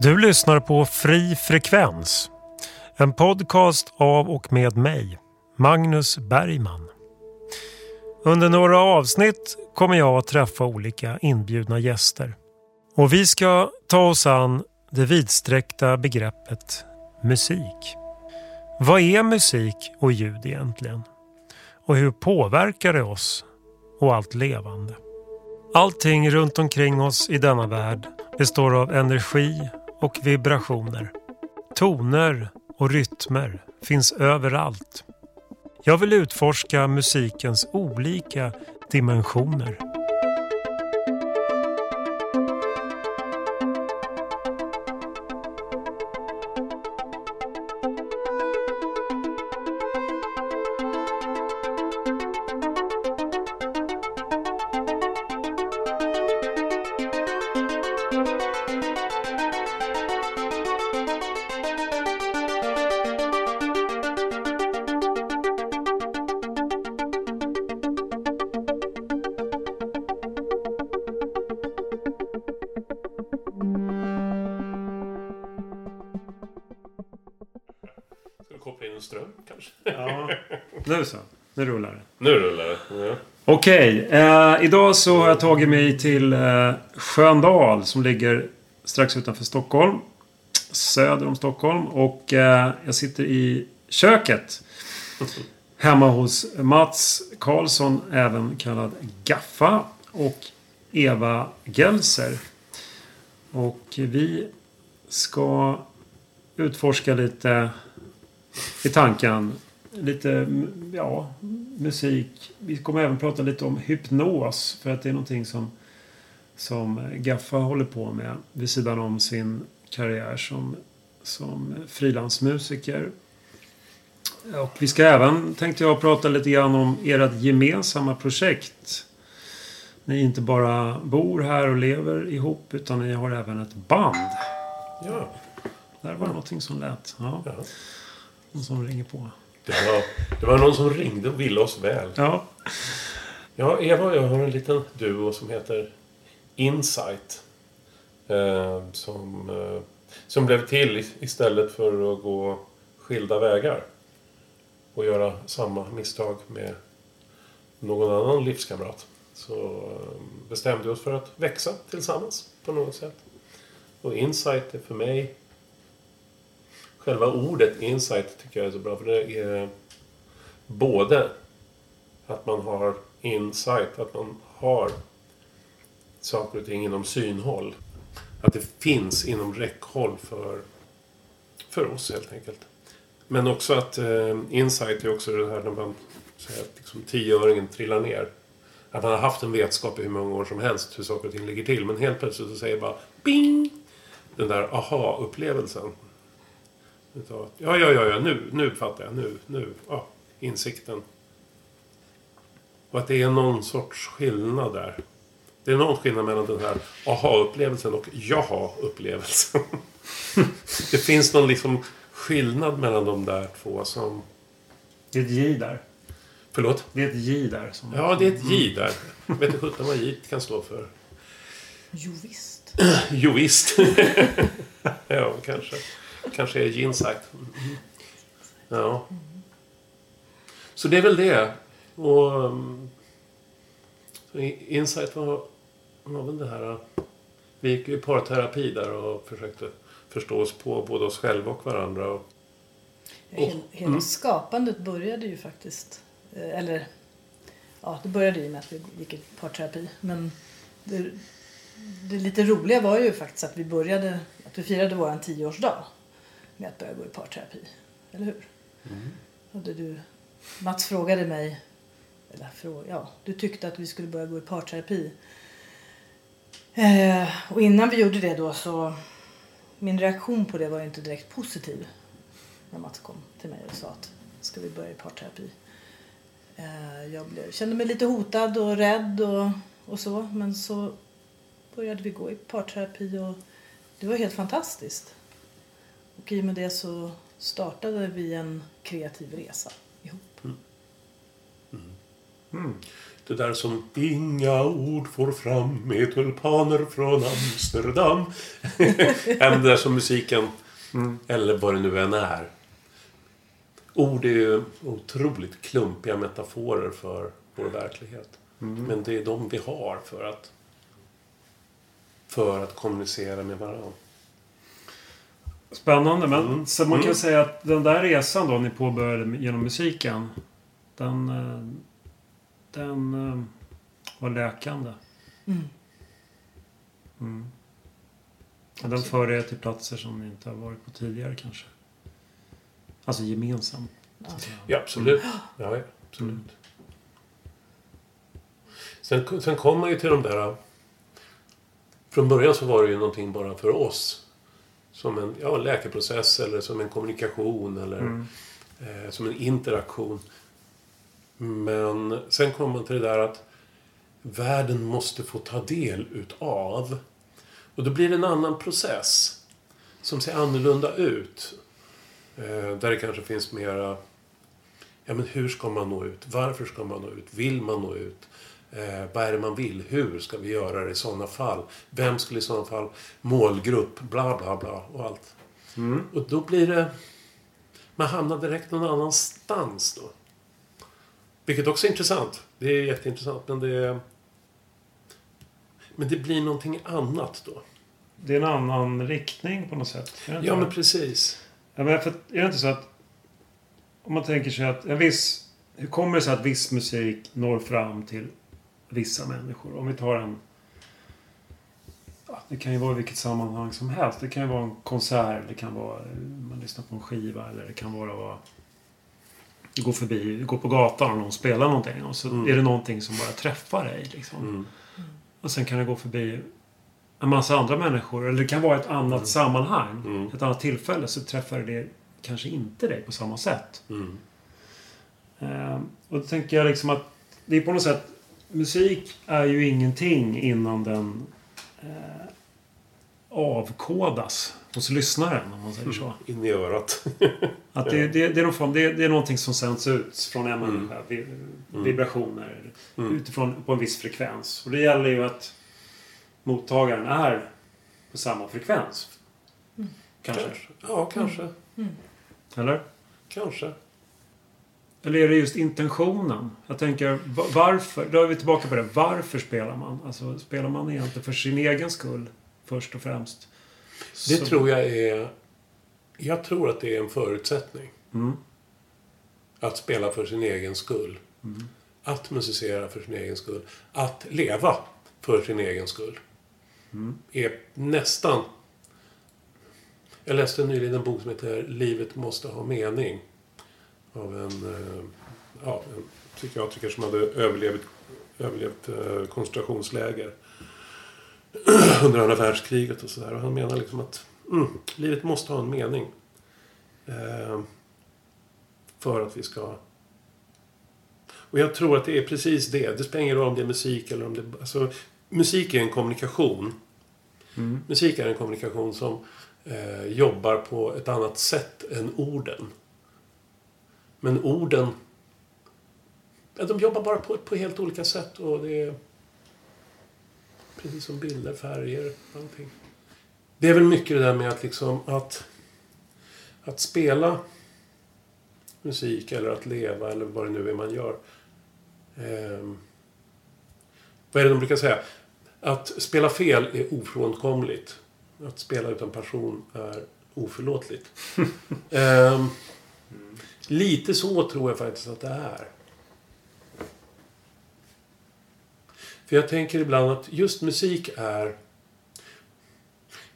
Du lyssnar på Fri Frekvens. En podcast av och med mig, Magnus Bergman. Under några avsnitt kommer jag att träffa olika inbjudna gäster. Och vi ska ta oss an det vidsträckta begreppet musik. Vad är musik och ljud egentligen? Och hur påverkar det oss och allt levande? Allting runt omkring oss i denna värld består av energi och vibrationer. Toner och rytmer finns överallt. Jag vill utforska musikens olika dimensioner. Okej, Okej, eh, idag så har jag tagit mig till eh, Sköndal som ligger strax utanför Stockholm. Söder om Stockholm. Och eh, jag sitter i köket. Hemma hos Mats Karlsson, även kallad Gaffa. Och Eva Gelser. Och vi ska utforska lite i tanken. Lite ja, musik. Vi kommer även prata lite om hypnos. För att det är någonting som, som Gaffa håller på med vid sidan om sin karriär som, som frilansmusiker. Och vi ska även, tänkte jag, prata lite grann om ert gemensamma projekt. Ni inte bara bor här och lever ihop utan ni har även ett band. Ja. Där var det någonting som lät. Ja. Någon som ringer på. Det var, det var någon som ringde och ville oss väl. Ja. Ja, Eva och jag har en liten duo som heter Insight. Eh, som, eh, som blev till istället för att gå skilda vägar. Och göra samma misstag med någon annan livskamrat. Så eh, bestämde vi oss för att växa tillsammans på något sätt. Och Insight är för mig själva ordet insight tycker jag är så bra. För det är både att man har insight, att man har saker och ting inom synhåll. Att det finns inom räckhåll för, för oss helt enkelt. Men också att eh, insight är också det här när man säger att liksom, tioöringen trillar ner. Att man har haft en vetskap i hur många år som helst hur saker och ting ligger till. Men helt plötsligt så säger bara bing! Den där aha-upplevelsen. Utav, ja, ja, ja, ja, nu, nu fattar jag. Nu, nu, ja, insikten. Och att det är någon sorts skillnad där. Det är någon skillnad mellan den här aha-upplevelsen och jaha-upplevelsen. det finns någon liksom skillnad mellan de där två som... Det är ett J där. Förlåt? Det är ett J där. Som... Ja, det är ett J där. Vet du sjutton vad J kan stå för? Jo, visst. jo, visst. ja, kanske. Kanske är ginsack. Mm. Ja. Så det är väl det. Och um, Insight var, var väl det här. Vi gick i parterapi där och försökte förstå oss på både oss själva och varandra. Och, och, hela mm. skapandet började ju faktiskt, eh, eller ja, det började ju med att vi gick i parterapi. Men det, det lite roliga var ju faktiskt att vi började, att vi firade vår tioårsdag med att börja gå i parterapi. Eller hur? Mm. Hade du, Mats frågade mig, eller ja, du tyckte att vi skulle börja gå i parterapi. Eh, och innan vi gjorde det då så, min reaktion på det var inte direkt positiv. När Mats kom till mig och sa att ska vi börja i parterapi. Eh, jag blev, kände mig lite hotad och rädd och, och så. Men så började vi gå i parterapi och det var helt fantastiskt. Och i och med det så startade vi en kreativ resa ihop. Mm. Mm. Mm. Det där som inga ord får fram med tulpaner från Amsterdam. det där som musiken, eller vad det nu än är. Ord är ju otroligt klumpiga metaforer för vår verklighet. Men det är de vi har för att, för att kommunicera med varandra. Spännande. Men Mm. så man kan Mm. säga att den där resan då ni påbörjade genom musiken. Den, eh, den eh, var läkande. Mm. Mm. Den för er till platser som ni inte har varit på tidigare kanske. Alltså gemensamt. Ja, absolut. Ja, ja, absolut. Sen, sen kom man ju till de där... Från början så var det ju någonting bara för oss. Som en ja, läkeprocess eller som en kommunikation eller Mm. eh, som en interaktion. Men sen kom man till det där att världen måste få ta del utav. Och då blir det en annan process. Som ser annorlunda ut. Eh, där det kanske finns mera... Ja, men hur ska man nå ut? Varför ska man nå ut? Vill man nå ut? Eh, vad är det man vill? Hur ska vi göra det i sådana fall? Vem skulle i sådana fall... Målgrupp, bla bla bla och allt. Mm. Och då blir det... Man hamnar direkt någon annanstans då. Vilket också är intressant. Det är jätteintressant, men det... Men det blir någonting annat då. Det är en annan riktning på något sätt. Ja, men precis. Ja, men för, är det inte så att om man tänker sig att en viss... Hur kommer det sig att viss musik når fram till vissa människor? Om vi tar en... Ja, det kan ju vara i vilket sammanhang som helst. Det kan ju vara en konsert, det kan vara man lyssnar på en skiva eller det kan vara vara du går förbi, du går på gatan och någon spelar någonting och så Mm. är det någonting som bara träffar dig. Liksom. Mm. Och sen kan det gå förbi en massa andra människor. Eller det kan vara ett annat sammanhang. Mm. Ett annat tillfälle så träffar det kanske inte dig på samma sätt. Mm. Ehm, och då tänker jag liksom att det är på något sätt Musik är ju ingenting innan den eh, avkodas hos lyssnaren om man säger så. In i örat. Att det, det, det, är någon form, det, det är någonting som sänds ut från en Mm. människa. Mm. Vibrationer Mm. utifrån på en viss frekvens. Och det gäller ju att mottagaren är på samma frekvens. Mm. Kanske. Ja, kanske. Eller? Kanske. Eller är det just intentionen? Jag tänker, va- varför? Då är vi tillbaka på det. Varför spelar man? Alltså, spelar man egentligen för sin egen skull? Först och främst. Det Så- tror jag är... Jag tror att det är en förutsättning. Mm. Att spela för sin egen skull. Mm. Att musicera för sin egen skull. Att leva för sin egen skull. Mm. Är nästan... Jag läste nyligen en bok som heter Livet måste ha mening. Av en, eh, ja, en psykiatriker som hade överlevt, överlevt eh, koncentrationsläger under andra världskriget och sådär. Och han menar liksom att mm, livet måste ha en mening. Eh, för att vi ska... Och jag tror att det är precis det. Det spelar ingen roll om det är musik eller om det... Alltså, musik är en kommunikation. Mm. Musik är en kommunikation som eh, jobbar på ett annat sätt än orden. Men orden... Ja, de jobbar bara på, på helt olika sätt och det är... Precis som bilder, färger, allting. Det är väl mycket det där med att liksom att... Att spela musik eller att leva eller vad det nu är man gör. Ehm, vad är det de brukar säga? Att spela fel är ofrånkomligt. Att spela utan passion är oförlåtligt. Ehm, lite så tror jag faktiskt att det är. För jag tänker ibland att just musik är...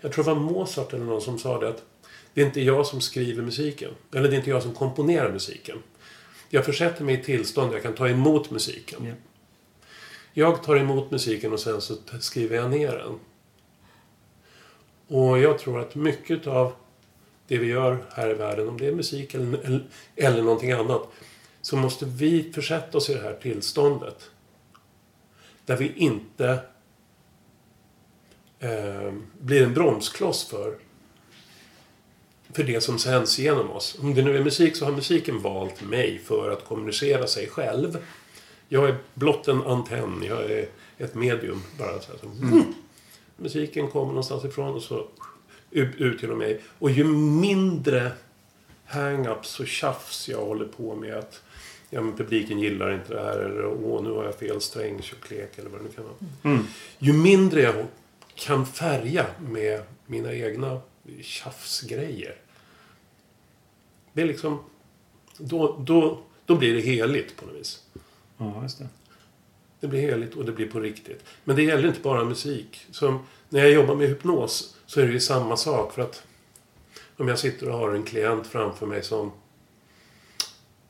Jag tror det var Mozart eller någon som sa det att det är inte jag som skriver musiken. Eller det är inte jag som komponerar musiken. Jag försätter mig i tillstånd där jag kan ta emot musiken. Ja. Jag tar emot musiken och sen så skriver jag ner den. Och jag tror att mycket av det vi gör här i världen, om det är musik eller, eller, eller någonting annat, så måste vi försätta oss i det här tillståndet. Där vi inte eh, blir en bromskloss för, för det som sänds genom oss. Om det nu är musik så har musiken valt mig för att kommunicera sig själv Jag är blott en antenn. Jag är ett medium. Bara så så, Musiken kommer någonstans ifrån och så ut, genom mig. Och ju mindre hang-ups och tjafs jag håller på med att ja, men publiken gillar inte det här eller åh, nu har jag fel strängtjocklek eller vad det nu kan vara. Mm. Ju mindre jag kan färga med mina egna tjafsgrejer. Det är liksom... Då, då, då blir det heligt på något vis. Ja, just det. Det blir heligt och det blir på riktigt. Men det gäller inte bara musik. Som när jag jobbar med hypnos så är det ju samma sak. För att om jag sitter och har en klient framför mig som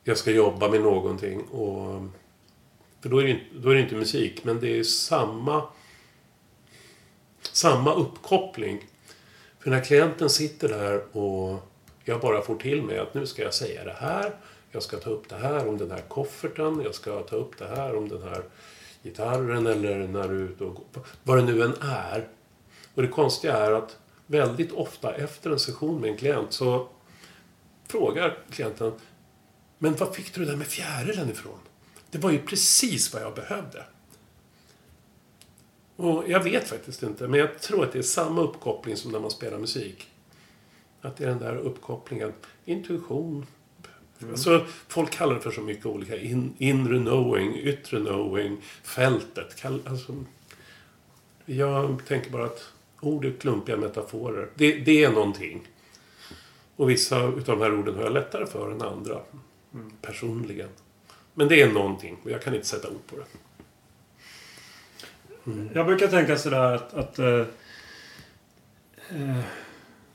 jag ska jobba med någonting. Och, för då är, det, då är det inte musik, men det är samma, samma uppkoppling. För när klienten sitter där och jag bara får till mig att nu ska jag säga det här. Jag ska ta upp det här om den här kofferten. Jag ska ta upp det här om den här gitarren eller när du är ute och går. Vad det nu än är. Och det konstiga är att väldigt ofta efter en session med en klient så frågar klienten Men var fick du det där med fjärilen ifrån? Det var ju precis vad jag behövde. Och jag vet faktiskt inte, men jag tror att det är samma uppkoppling som när man spelar musik. Att det är den där uppkopplingen, intuition. Alltså, folk kallar det för så mycket olika. In, inre knowing, yttre knowing, fältet. Kall, alltså, jag tänker bara att ord är klumpiga metaforer. Det, det är någonting. Och vissa utav de här orden har jag lättare för än andra. Personligen. Men det är någonting och jag kan inte sätta ord på det. Mm. Jag brukar tänka sådär att... att eh, eh,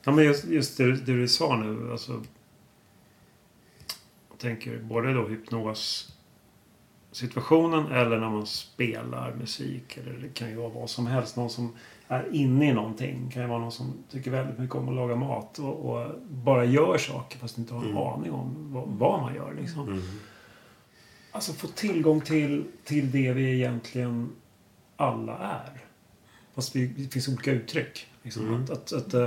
ja, men just, just det, det du sa nu. Alltså, jag tänker både då hypnos situationen eller när man spelar musik. Eller det kan ju vara vad som helst. Någon som är inne i någonting. Det kan ju vara någon som tycker väldigt mycket om att laga mat och, och bara gör saker fast inte har en Mm. aning om vad, vad man gör. Liksom. Alltså få tillgång till, till det vi egentligen alla är. Fast vi, det finns olika uttryck. Liksom. Mm. Att, att, att, eh,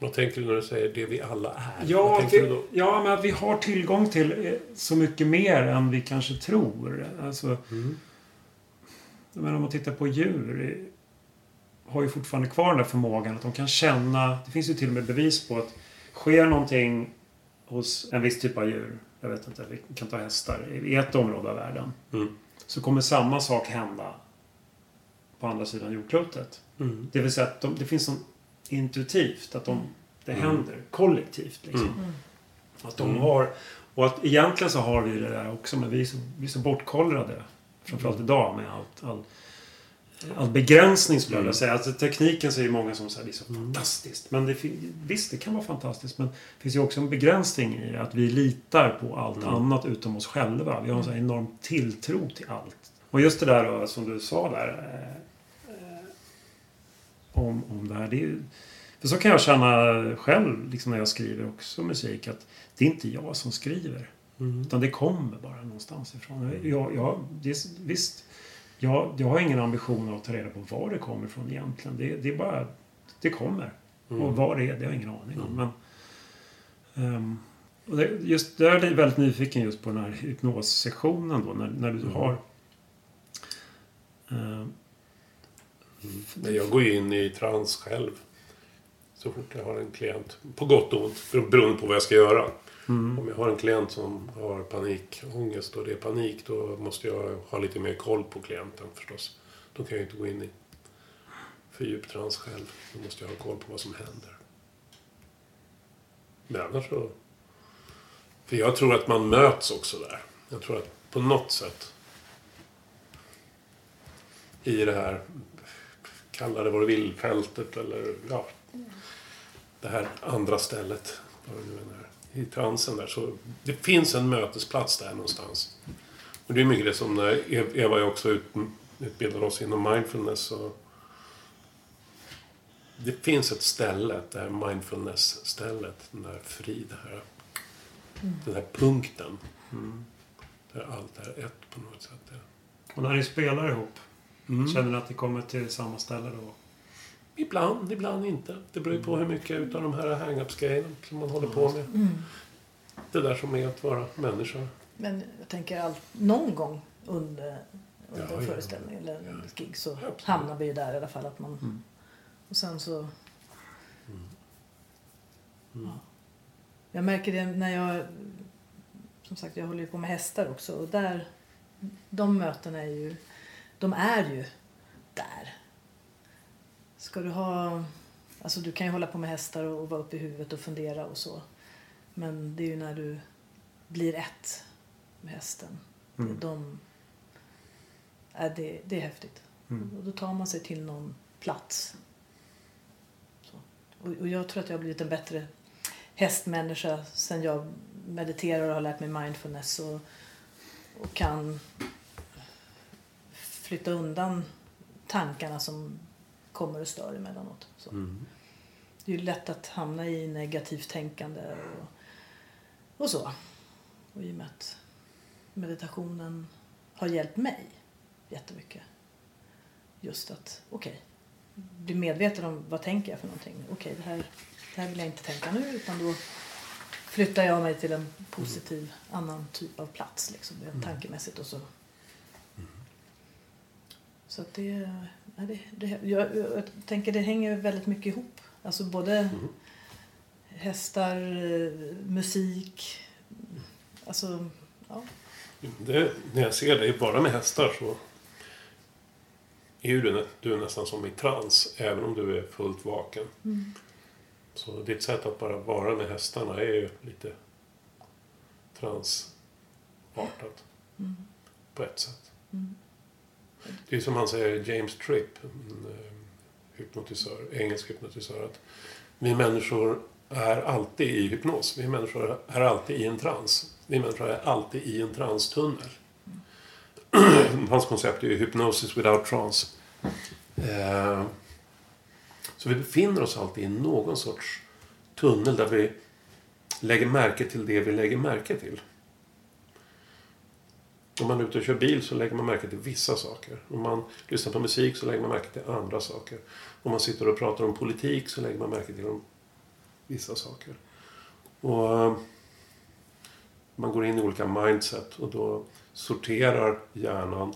Vad tänker du när du säger det vi alla är? Ja, vi, ja, men att vi har tillgång till eh, så mycket mer än vi kanske tror. Alltså, Mm. jag menar, om man tittar på djur. Har ju fortfarande kvar den där förmågan att de kan känna. Det finns ju till och med bevis på att sker någonting hos en viss typ av djur. Jag vet inte, vi kan ta hästar. I ett område av världen. Mm. Så kommer samma sak hända på andra sidan jordklotet. Mm. Det vill säga att de, det finns så intuitivt att de, det Mm. händer kollektivt. Liksom. Mm. Att de Mm. har, och att egentligen så har vi det där också men vi är så, vi är så bortkollrade. Framförallt idag med allt, all, all begränsning skulle jag vilja Mm. säga. Alltså, tekniken säger många som säger det är så Mm. fantastiskt. Men det, visst, det kan vara fantastiskt. Men det finns ju också en begränsning i att vi litar på allt Mm. annat utom oss själva. Vi har en sån här enorm tilltro till allt. Och just det där då, som du sa där. Eh, eh, om, om det här. Det är, för så kan jag känna själv liksom när jag skriver också musik. Att det är inte jag som skriver. Mm. Utan det kommer bara någonstans ifrån. Jag, jag, det, är- visst, jag, jag har ingen ambition att ta reda på var det kommer ifrån egentligen. Det, det är bara... Det kommer. Mm. Och vad det är, det har jag ingen aning om. Mm. Men, ehm, och det, just där är jag väldigt nyfiken just på den här hypnossessionen då. När, när du Mm. har... ehm, Men jag går ju in i trans själv. Så fort jag har en klient. På gott och ont, bero- beroende på vad jag ska göra mm, Om jag har en klient som har panikångest och det är panik, då måste jag ha lite mer koll på klienten förstås. Då kan jag inte gå in i för djup trans själv. Då måste jag ha koll på vad som händer. Men annars så... För jag tror att man möts också där. Jag tror att på något sätt i det här, kalla det vad du vill, fältet eller ja, det här andra stället, vad det nu än är, i transen där. Så det finns en mötesplats där någonstans. Och det är mycket det som när Ev- Eva och jag också ut, utbildar oss inom mindfulness. Så det finns ett ställe, det här mindfulness-stället, den där fri, det här, den här punkten. mm. Där allt är ett på något sätt. Och när ni spelar ihop, Mm. känner ni att ni kommer till samma ställe då? Ibland, ibland inte. Det beror ju på hur mycket utav de här hang-ups-grejerna som man håller på med. Mm. Det där som är att vara människa. Men jag tänker allt, någon gång under, under Ja, en ja. föreställning eller en gig så Absolut. hamnar vi ju där i alla fall. Att man, Mm. Och sen så... Mm. Ja. Jag märker det när jag... Som sagt, jag håller ju på med hästar också. Och där... De mötena är ju... De är ju där. Ska du ha... Alltså du kan ju hålla på med hästar och vara uppe i huvudet och fundera och så. Men det är ju när du blir ett med hästen. Mm. De, är det, det är häftigt. Mm. Och då tar man sig till någon plats. Och, och jag tror att jag har blivit en bättre hästmänniska sen jag mediterar och har lärt mig mindfulness och, och kan flytta undan tankarna som kommer och stör emellanåt. Så. Mm. Det är ju lätt att hamna i negativt tänkande och, och så. Och i och med att meditationen har hjälpt mig jättemycket. Just att, okej, bli medveten om vad tänker jag för någonting. Okej, det, här, det här vill jag inte tänka nu utan då flyttar jag mig till en positiv annan typ av plats liksom, rent tankemässigt och så. Så att det, det, det jag, jag tänker det hänger väldigt mycket ihop. Alltså både Mm. hästar, musik, alltså ja. Det, när jag ser dig bara med hästar så är du, du är nästan som i trans, även om du är fullt vaken. Mm. Så ditt sätt att bara vara med hästarna är ju lite transartat Mm. på ett sätt. Mm. Det är som han säger, James Tripp, en eh, hypnotisör, engelsk hypnotisör, att vi människor är alltid i hypnos. Vi människor är alltid i en trans. Vi människor är alltid i en transtunnel. Hans koncept är ju hypnosis without trance. Eh, Så vi befinner oss alltid i någon sorts tunnel där vi lägger märke till det vi lägger märke till. Om man är ute och kör bil så lägger man märke till vissa saker. Om man lyssnar på musik så lägger man märke till andra saker. Om man sitter och pratar om politik så lägger man märke till vissa saker. Och eh, man går in i olika mindset och då sorterar hjärnan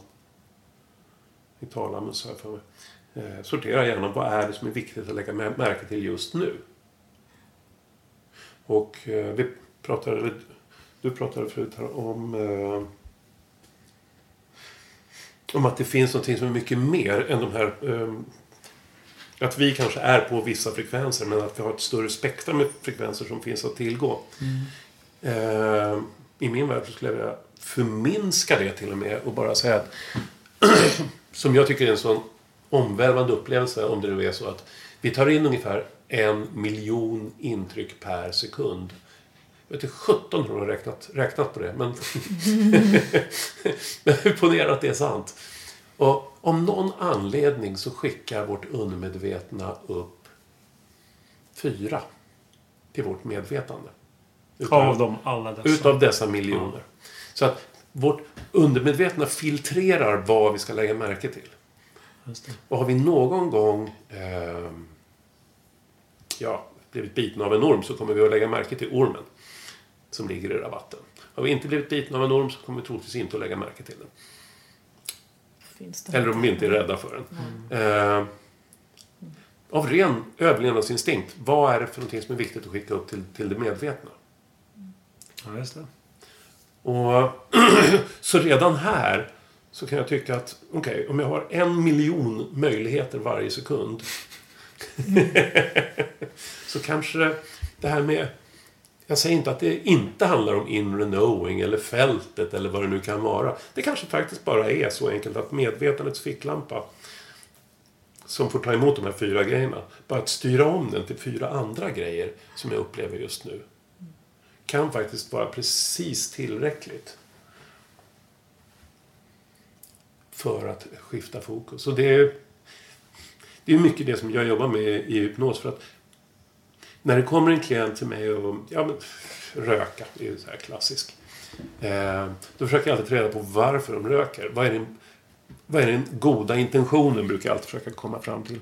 i talamus här för mig. Eh, sorterar hjärnan vad är det som är viktigt att lägga märke till just nu. Och eh, vi pratade, du pratade förut här om eh, om att det finns något som är mycket mer än de här... Eh, att vi kanske är på vissa frekvenser men att vi har ett större spektrum med frekvenser som finns att tillgå. Eh, I min värld skulle jag vilja förminska det till och med och bara säga att som jag tycker är en sån omvälvande upplevelse om det nu är så att vi tar in ungefär en miljon intryck per sekund. Jag vet inte 17 har jag räknat, räknat på det, men... men ponera att det är sant. Och om någon anledning så skickar vårt undermedvetna upp fyra till vårt medvetande. Av dem alla dessa. Utav dessa miljoner. Så att vårt undermedvetna filtrerar vad vi ska lägga märke till. Och har vi någon gång eh, ja, blivit biten av en orm så kommer vi att lägga märke till ormen som ligger i rabatten. Har vi inte blivit biten av en orm så kommer vi troligtvis inte att lägga märke till den. Finns det Eller om vi inte är rädda för den. Eh, av ren överlevnadsinstinkt, vad är det för någonting som är viktigt att skicka upp till, till det medvetna? Ja, just det. Och så redan här så kan jag tycka att okej, om jag har en miljon möjligheter varje sekund så kanske det här med jag säger inte att det inte handlar om inre knowing eller fältet eller vad det nu kan vara. Det kanske faktiskt bara är så enkelt att medvetandets ficklampa som får ta emot de här fyra grejerna, bara att styra om den till fyra andra grejer som jag upplever just nu kan faktiskt vara precis tillräckligt för att skifta fokus. Och det är, det är mycket det som jag jobbar med i hypnos. För att när det kommer en klient till mig och ja, men, röka, det är ju så här klassiskt. Eh, då försöker jag alltid ta reda på varför de röker. Vad är den, vad är den goda intentionen brukar jag alltid försöka komma fram till.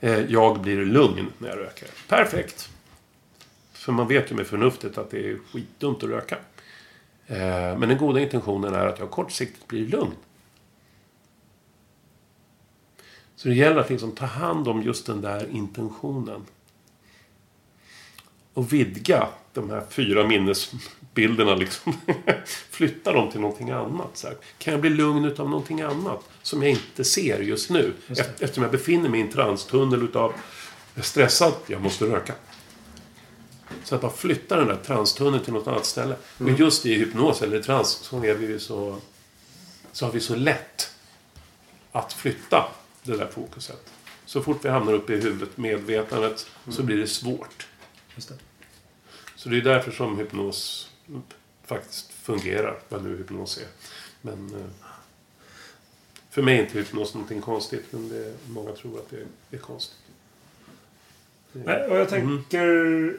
Eh, jag blir lugn när jag röker. Perfekt. För man vet ju med förnuftet att det är skitdumt att röka. Eh, men den goda intentionen är att jag kortsiktigt blir lugn. Så det gäller att liksom ta hand om just den där intentionen. Och vidga de här fyra minnesbilderna. Liksom. Flytta dem till någonting annat. Så här. Kan jag bli lugn utav någonting annat som jag inte ser just nu? Just. Eftersom jag befinner mig i en transtunnel utav jag är stressad, jag måste röka. Så att bara flytta den där transtunneln till något annat ställe. Och just i hypnos eller trans så är vi ju så... Så har vi så lätt att flytta det där fokuset. Så fort vi hamnar uppe i huvudet, medvetandet, så blir det svårt. Just det. Så det är därför som hypnos faktiskt fungerar, vad nu hypnos är. Men eh, för mig är inte hypnos någonting konstigt, men det, många tror att det är konstigt. Det- Nej, och jag tänker,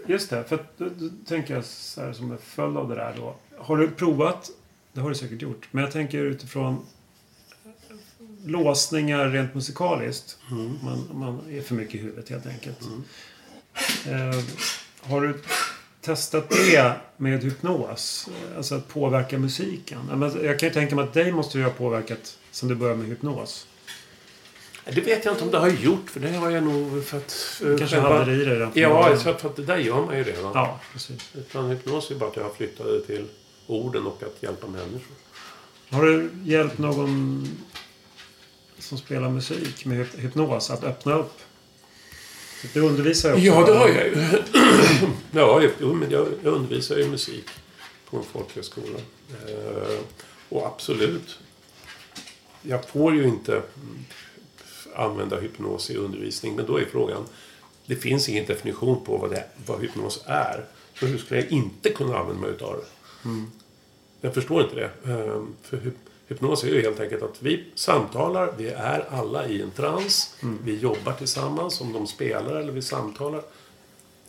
just det, för att då, då tänker jag så här som en följd av det där då. Har du provat, det har du säkert gjort, men jag tänker utifrån låsningar rent musikaliskt. Mm. Man, man är för mycket i huvudet helt enkelt. Mm. Eh, har du testat det med hypnos? Alltså att påverka musiken? Jag kan ju tänka mig att dig måste ju ha påverkat sen du började med hypnos. Det vet jag inte om det har gjort, för det har jag nog för att... Du kanske hade det i dig redan Ja, för för att det där gör man ju redan. Ja, precis. Utan hypnos är bara att jag flyttade till orden och att hjälpa människor. Har du hjälpt någon som spelar musik med hyp- hypnos att öppna upp? Du undervisar ju också. Ja, det har jag ju. ja, jag, jag undervisar ju musik på en folkhögskola. Eh, och absolut. Jag får ju inte mm, använda hypnos i undervisning. Men då är frågan. Det finns ingen definition på vad, det, vad hypnos är. Så hur skulle jag inte kunna använda mig utav det? Jag förstår inte det. Eh, för hypnos är ju helt enkelt att vi samtalar, vi är alla i en trans, vi jobbar tillsammans, om de spelar eller vi samtalar.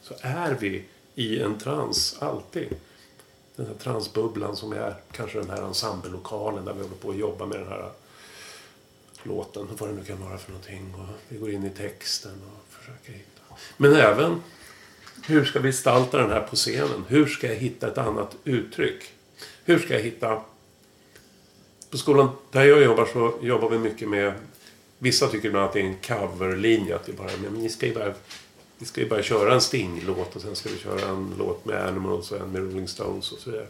Så är vi i en trans, alltid. Den här transbubblan som är kanske den här ensemblelokalen där vi håller på att jobba med den här låten, vad det nu kan vara för någonting. Och vi går in i texten och försöker hitta. Men även hur ska vi gestalta den här på scenen? Hur ska jag hitta ett annat uttryck? Hur ska jag hitta... På skolan där jag jobbar så jobbar vi mycket med... Vissa tycker ibland att det är en coverlinje. Att vi bara, men ni ska ju bara, vi ska ju bara köra en Sting-låt och sen ska vi köra en låt med Animals och en med Rolling Stones och så vidare.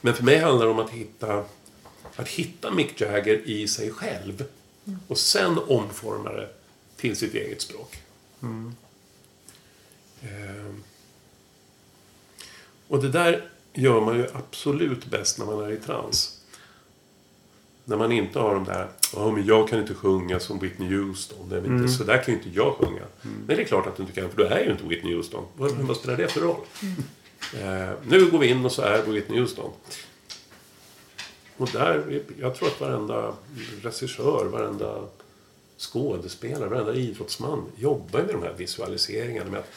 Men för mig handlar det om att hitta, att hitta Mick Jagger i sig själv. Och sen omforma det till sitt eget språk. Ehm. Och det där gör man ju absolut bäst när man är i trans. När man inte har de där, ja men jag kan inte sjunga som Whitney Houston. Men inte, Så där kan ju inte jag sjunga. Nej, det är klart att du inte kan, för du är ju inte Whitney Houston. Vad, vad spelar det för roll? Eh, nu går vi in och så är Whitney Houston. Och där, jag tror att varenda regissör, varenda skådespelare, varenda idrottsman jobbar med de här visualiseringarna med att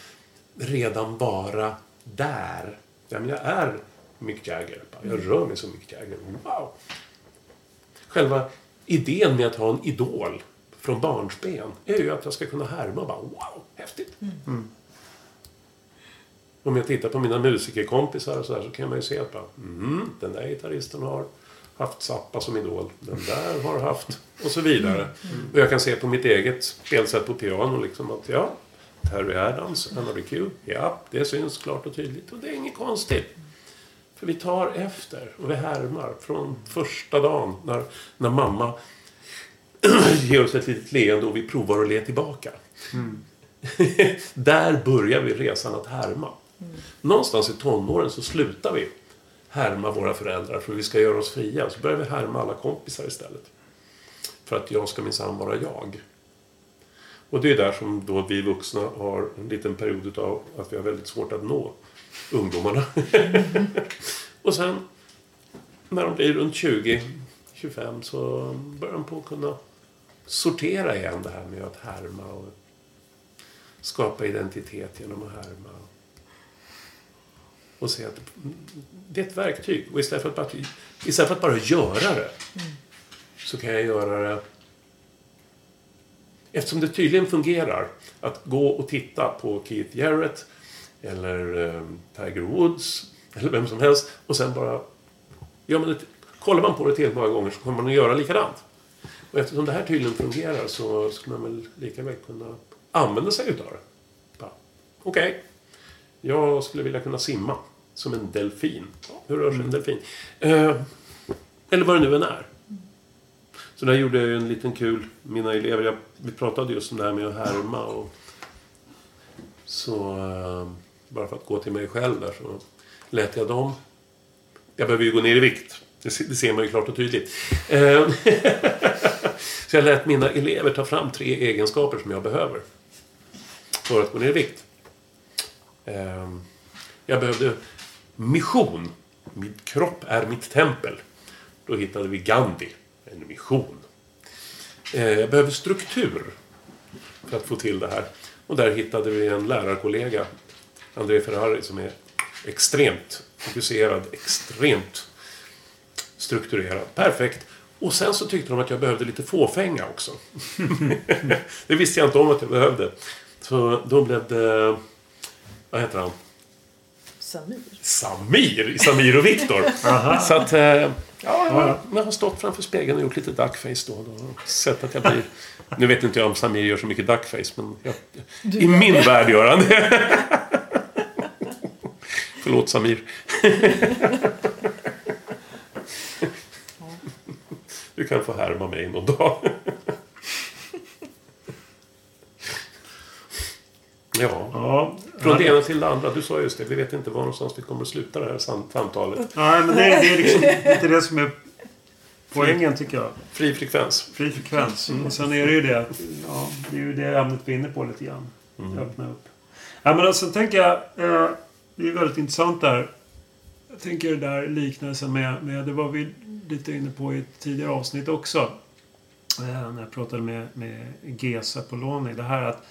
redan vara där. Ja, men jag är Mick Jagger. Jag rör mig som Mick Jagger. Wow! Själva idén med att ha en idol från barnsben är ju att jag ska kunna härma. Bara, wow, häftigt! Om jag tittar på mina musikerkompisar och så, där, så kan man ju se att bara, mm, den där gitarristen har haft Zappa som idol. Den där har haft... Och så vidare. Och jag kan se på mitt eget spelsätt på piano liksom att ja, Terry Adams, Another Q. Ja, det syns klart och tydligt. Och det är inget konstigt. För vi tar efter och vi härmar från första dagen när, när mamma ger oss ett litet leende och vi provar att le tillbaka. Där börjar vi resan att härma. Någonstans i tonåren så slutar vi härma våra föräldrar för vi ska göra oss fria. Så börjar vi härma alla kompisar istället. För att jag ska minsann vara jag. Och det är där som då vi vuxna har en liten period av att vi har väldigt svårt att nå ungdomarna. och sen när de blir runt 20-25 så börjar de på att kunna sortera igen det här med att härma och skapa identitet genom att härma. Och se att det är ett verktyg. Och istället för att bara, istället för att bara göra det så kan jag göra det Eftersom det tydligen fungerar att gå och titta på Keith Jarrett eller eh, Tiger Woods eller vem som helst och sen bara gör man det, kollar man på det tillräckligt många gånger så kommer man att göra likadant. Och eftersom det här tydligen fungerar så skulle man väl lika väl kunna använda sig utav det. Okej, jag skulle vilja kunna simma som en delfin. Hur rör sig en delfin? Eh, eller vad det nu än är. Så där gjorde jag ju en liten kul, mina elever, jag, vi pratade just om det här med att härma och så eh, bara för att gå till mig själv där så lät jag dem, jag behöver ju gå ner i vikt, det, ser man ju klart och tydligt. Eh, så jag lät mina elever ta fram tre egenskaper som jag behöver för att gå ner i vikt. Eh, jag behövde mission. Min kropp är mitt tempel. Då hittade vi Gandhi. En mission. Eh, jag behöver struktur för att få till det här. Och där hittade vi en lärarkollega, André Ferrari, som är extremt fokuserad, extremt strukturerad. Perfekt. Och sen så tyckte de att jag behövde lite fåfänga också. det visste jag inte om att jag behövde. Så då blev det... Vad heter han? Samir. Samir, Samir och Viktor. så att, eh, ja, jag, har, jag har stått framför spegeln och gjort lite duckface då och då. Och sett att jag blir... Nu vet inte jag om Samir gör så mycket duckface, men jag, i min värld gör han det. Förlåt Samir. Du kan få härma mig någon dag. Ja, Ja. från det ena till det andra. Du sa just det, vi vet inte var någonstans vi kommer att sluta det här sam- samtalet. Nej, men det, det är liksom inte det som är poängen tycker jag. Fri frekvens. Fri frekvens. Och sen är det ju det ja, det är ju det ämnet vi är inne på lite grann. Öppna upp. Ja, men alltså tänker jag, eh, det är väldigt intressant där. Jag tänker det där liknelsen med, med, det var vi lite inne på i ett tidigare avsnitt också. Eh, när jag pratade med, med Gesa Poloni. Det här att,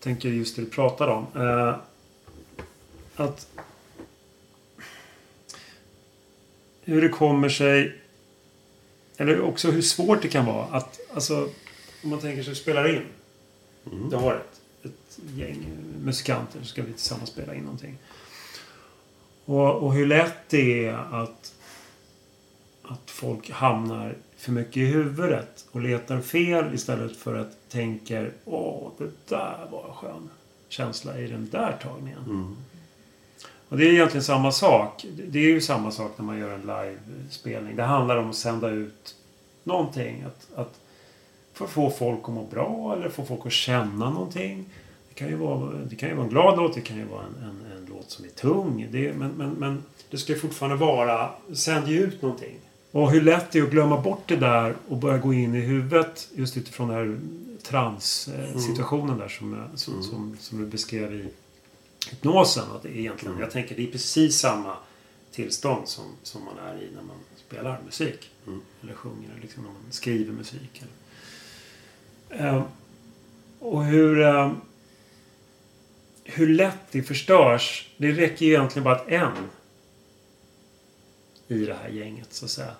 tänker just det du pratade om. Eh, att hur det kommer sig eller också hur svårt det kan vara att, alltså, om man tänker sig spela in. Du har ett, ett gäng musikanter så ska vi tillsammans spela in någonting. Och, och hur lätt det är att, att folk hamnar för mycket i huvudet och letar fel istället för att tänka åh, det där var en skön känsla i den där tagningen. Och det är egentligen samma sak. Det är ju samma sak när man gör en livespelning. Det handlar om att sända ut någonting. Att, att för att få folk att må bra eller få folk att känna någonting. Det kan ju vara, det kan ju vara en glad låt, det kan ju vara en, en, en låt som är tung. Det, men, men, men det ska ju fortfarande vara, sänd ut någonting. Och hur lätt det är att glömma bort det där och börja gå in i huvudet just utifrån den här trans-situationen där som, jag- som, som, som du beskrev i hypnosen. Att egentligen, Jag tänker det är precis samma tillstånd som, som man är i när man spelar musik. Eller sjunger, eller liksom när man skriver musik. Eller. Ehm, och hur, ehm, hur lätt det förstörs. Det räcker ju egentligen bara att en i det här gänget så att säga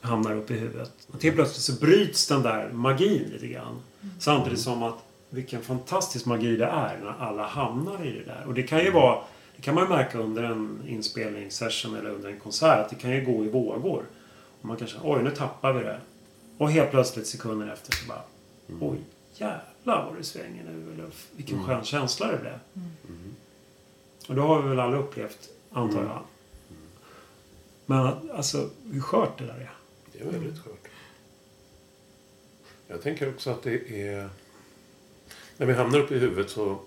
hamnar upp i huvudet. Och till plötsligt så bryts den där magin lite grann. Samtidigt som att vilken fantastisk magi det är när alla hamnar i det där. Och det kan ju vara det kan man ju märka under en inspelningssession eller under en konsert att det kan ju gå i vågor. Och man kanske, oj nu tappar vi det. Och helt plötsligt sekunder efter så bara, oj jävlar vad det svänger nu. Eller vilken skön känsla det blev. Och det har vi väl alla upplevt, antar jag. Men alltså hur skört det där är. Det är väldigt skört. Jag tänker också att det är... När vi hamnar uppe i huvudet så...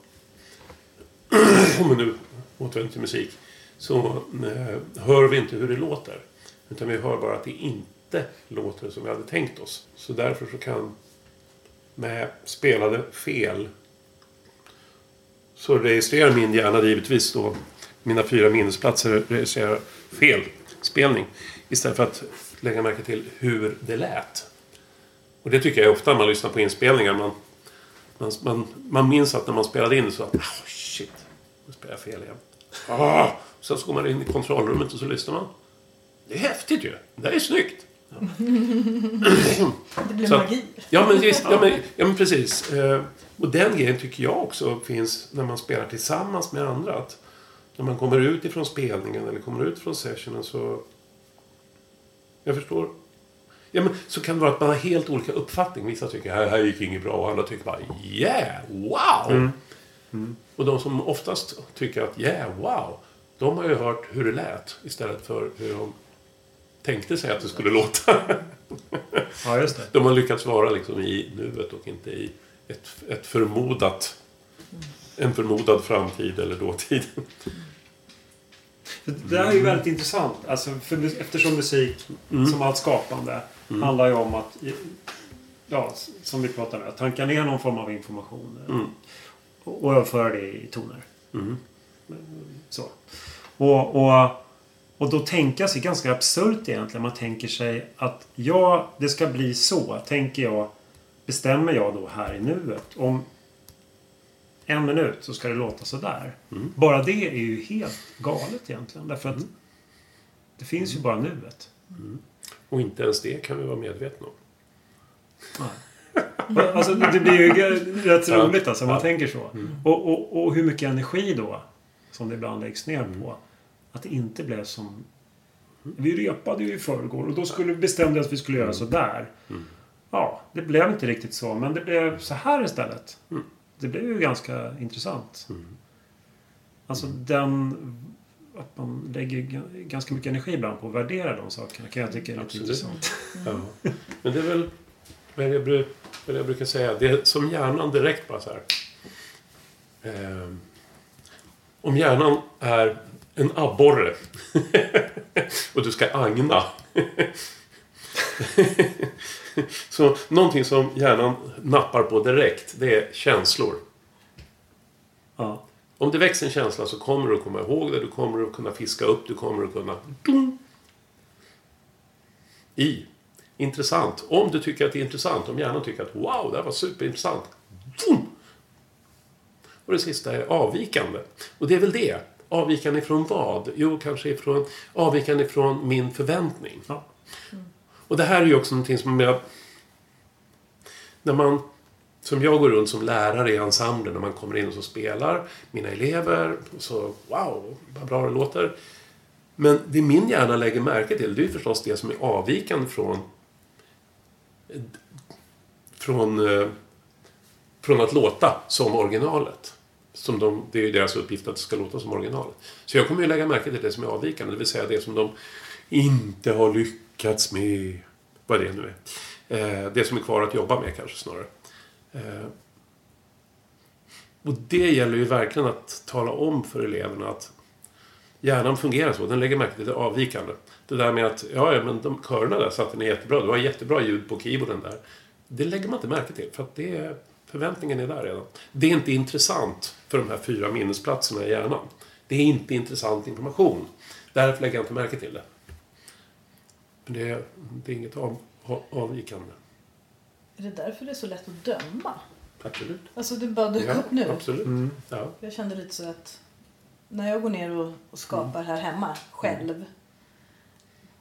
Om vi nu återvänder till musik. Så eh, hör vi inte hur det låter. Utan vi hör bara att det inte låter som vi hade tänkt oss. Så därför så kan med spelade fel så registrerar min hjärna givetvis då mina fyra minnesplatser registrerar fel spelning. Istället för att lägga märke till hur det lät. Och det tycker jag ofta när man lyssnar på inspelningar. Man, man, man, man minns att när man spelade in så att oh, shit, nu spelar jag fel igen. Ah, sen så går man in i kontrollrummet och så lyssnar man. Det är häftigt ju. Det där är snyggt. Det blir Så- magi. Ja men, visst, ja, men, ja, men precis. Eh, Och den grejen tycker jag också finns när man spelar tillsammans med andra. Att när man kommer ut ifrån spelningen eller kommer ut från sessionen så... Jag förstår. Ja, men så kan det vara att man har helt olika uppfattning. Vissa tycker här, här gick inget bra och andra tycker bara yeah, wow! Och de som oftast tycker att yeah, wow, de har ju hört hur det lät istället för hur de tänkte sig att det skulle låta. Ja, just det. De har lyckats vara liksom i nuet och inte i ett, ett förmodat, en förmodad framtid eller dåtid. Det här är ju väldigt intressant. Alltså, för, eftersom musik, som allt skapande, handlar ju om att, ja, som vi pratade om, att tanka ner någon form av information Mm. och, och överföra det i toner. Mm. Så. Och, och, och då tänka sig ganska absurt egentligen. Man tänker sig att ja, det ska bli så. Tänker jag, bestämmer jag då här i nuet. Om en minut så ska det låta så där. Mm. Bara det är ju helt galet egentligen. Därför att det finns ju bara nuet. Och inte ens det kan vi vara medvetna om. Alltså, det blir ju rätt roligt alltså, om man Ja. tänker så. Och, och, och hur mycket energi då, som det ibland läggs ner på, att det inte blev som... Vi repade ju i förrgår och då skulle, bestämde vi att vi skulle göra så där. Ja, det blev inte riktigt så, men det blev så här istället. Det blev ju ganska intressant. Alltså den... Att man lägger ganska mycket energi ibland på att värdera de sakerna kan jag tycka är lite Absolut. intressant. Ja. Men det är väl vad jag, bru- vad jag brukar säga. Det är som hjärnan direkt bara så här. Ehm, om hjärnan är en abborre och du ska agna. så någonting som hjärnan nappar på direkt, det är känslor. Ja. Om det växer en känsla så kommer du att komma ihåg det, du kommer att kunna fiska upp, du kommer att kunna... I. Intressant. Om du tycker att det är intressant, om hjärnan tycker att wow, det här var superintressant. Och det sista är avvikande. Och det är väl det. Avvikande ifrån vad? Jo, kanske ifrån avvikande ifrån min förväntning. Ja. Och det här är ju också någonting som jag... När man... Som jag går runt som lärare i ensemblen när man kommer in och så spelar mina elever. Och så wow, vad bra det låter. Men det min hjärna lägger märke till det är ju förstås det som är avvikande från... Från, eh, från att låta som originalet. Som de, det är ju deras uppgift att det ska låta som originalet. Så jag kommer ju lägga märke till det som är avvikande. Det vill säga det som de inte har lyckats med. Vad det nu är. Eh, det som är kvar att jobba med kanske snarare. Eh, och det gäller ju verkligen att tala om för eleverna att hjärnan fungerar så. Den lägger märke till det avvikande. Det där med att, ja, ja men de körerna där satte ni jättebra. Du har jättebra ljud på keyboarden där. Det lägger man inte märke till. För att det är, förväntningen är där redan. Det är inte intressant för de här fyra minnesplatserna i hjärnan. Det är inte intressant information. Därför lägger jag inte märke till det. Men det är, det är inget av, av, avvikande. Är det därför det är så lätt att döma? Absolut. Alltså det bara dök Ja, upp nu. absolut. Ja. Jag kände lite så att när jag går ner och, och skapar här hemma själv.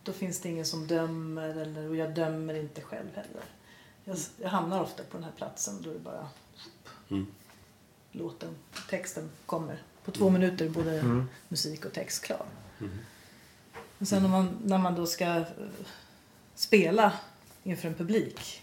Då finns det ingen som dömer eller, och jag dömer inte själv heller. Jag, jag hamnar ofta på den här platsen då det bara Mm. låten, texten kommer. På två minuter både musik och text klar. Men sen när man, när man då ska eh, spela inför en publik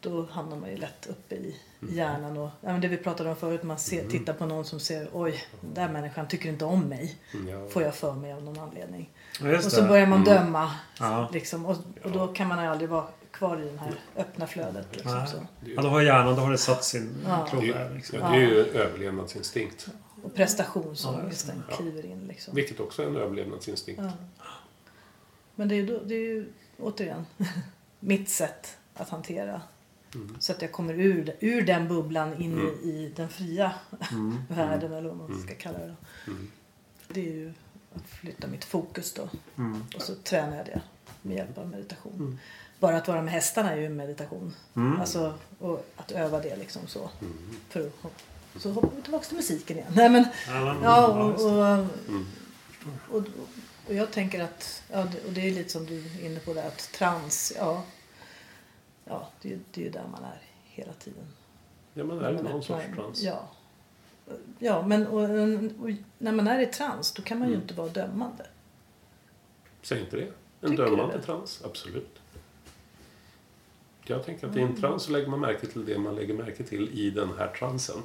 då hamnar man ju lätt uppe i i hjärnan. Och, ja, men det vi pratade om förut, man ser, tittar på någon som ser oj, den där människan tycker inte om mig. Ja. Får jag för mig av någon anledning. Ja, Och så det. börjar man döma. Ja. Liksom, och, och då kan man aldrig vara kvar i det här öppna flödet. Liksom, Nej. så. Ja, då har hjärnan, då har det satt sin Ja. krok Det, Liksom. ja, det är ju överlevnadsinstinkt. Och prestationsångesten Ja. kliver in. Liksom. Vilket också är en överlevnadsinstinkt. Ja. Men det är, ju då, det är ju återigen mitt sätt att hantera. Så att jag kommer ur, ur den bubblan in i, i den fria världen eller vad man ska kalla det. Det är ju att flytta mitt fokus då. Och så tränar jag det med hjälp av meditation. Bara att vara med hästarna är ju meditation. Alltså, och att öva det liksom så. För att, så hoppar vi tillbaka till musiken igen. Nej, men, Ja, just och, det. och, och, och jag tänker att, ja, och det är lite som du är inne på där, att trans, ja, ja det, är det är ju där man är hela tiden. Ja, man är man någon sorts trans. Ja. Ja, men och, och, när man är i trans då kan man ju Mm. inte vara dömande. Säg inte det. En Tycker dömande det? trans, absolut. Jag tänker att i en trans så lägger man märke till det man lägger märke till i den här transen.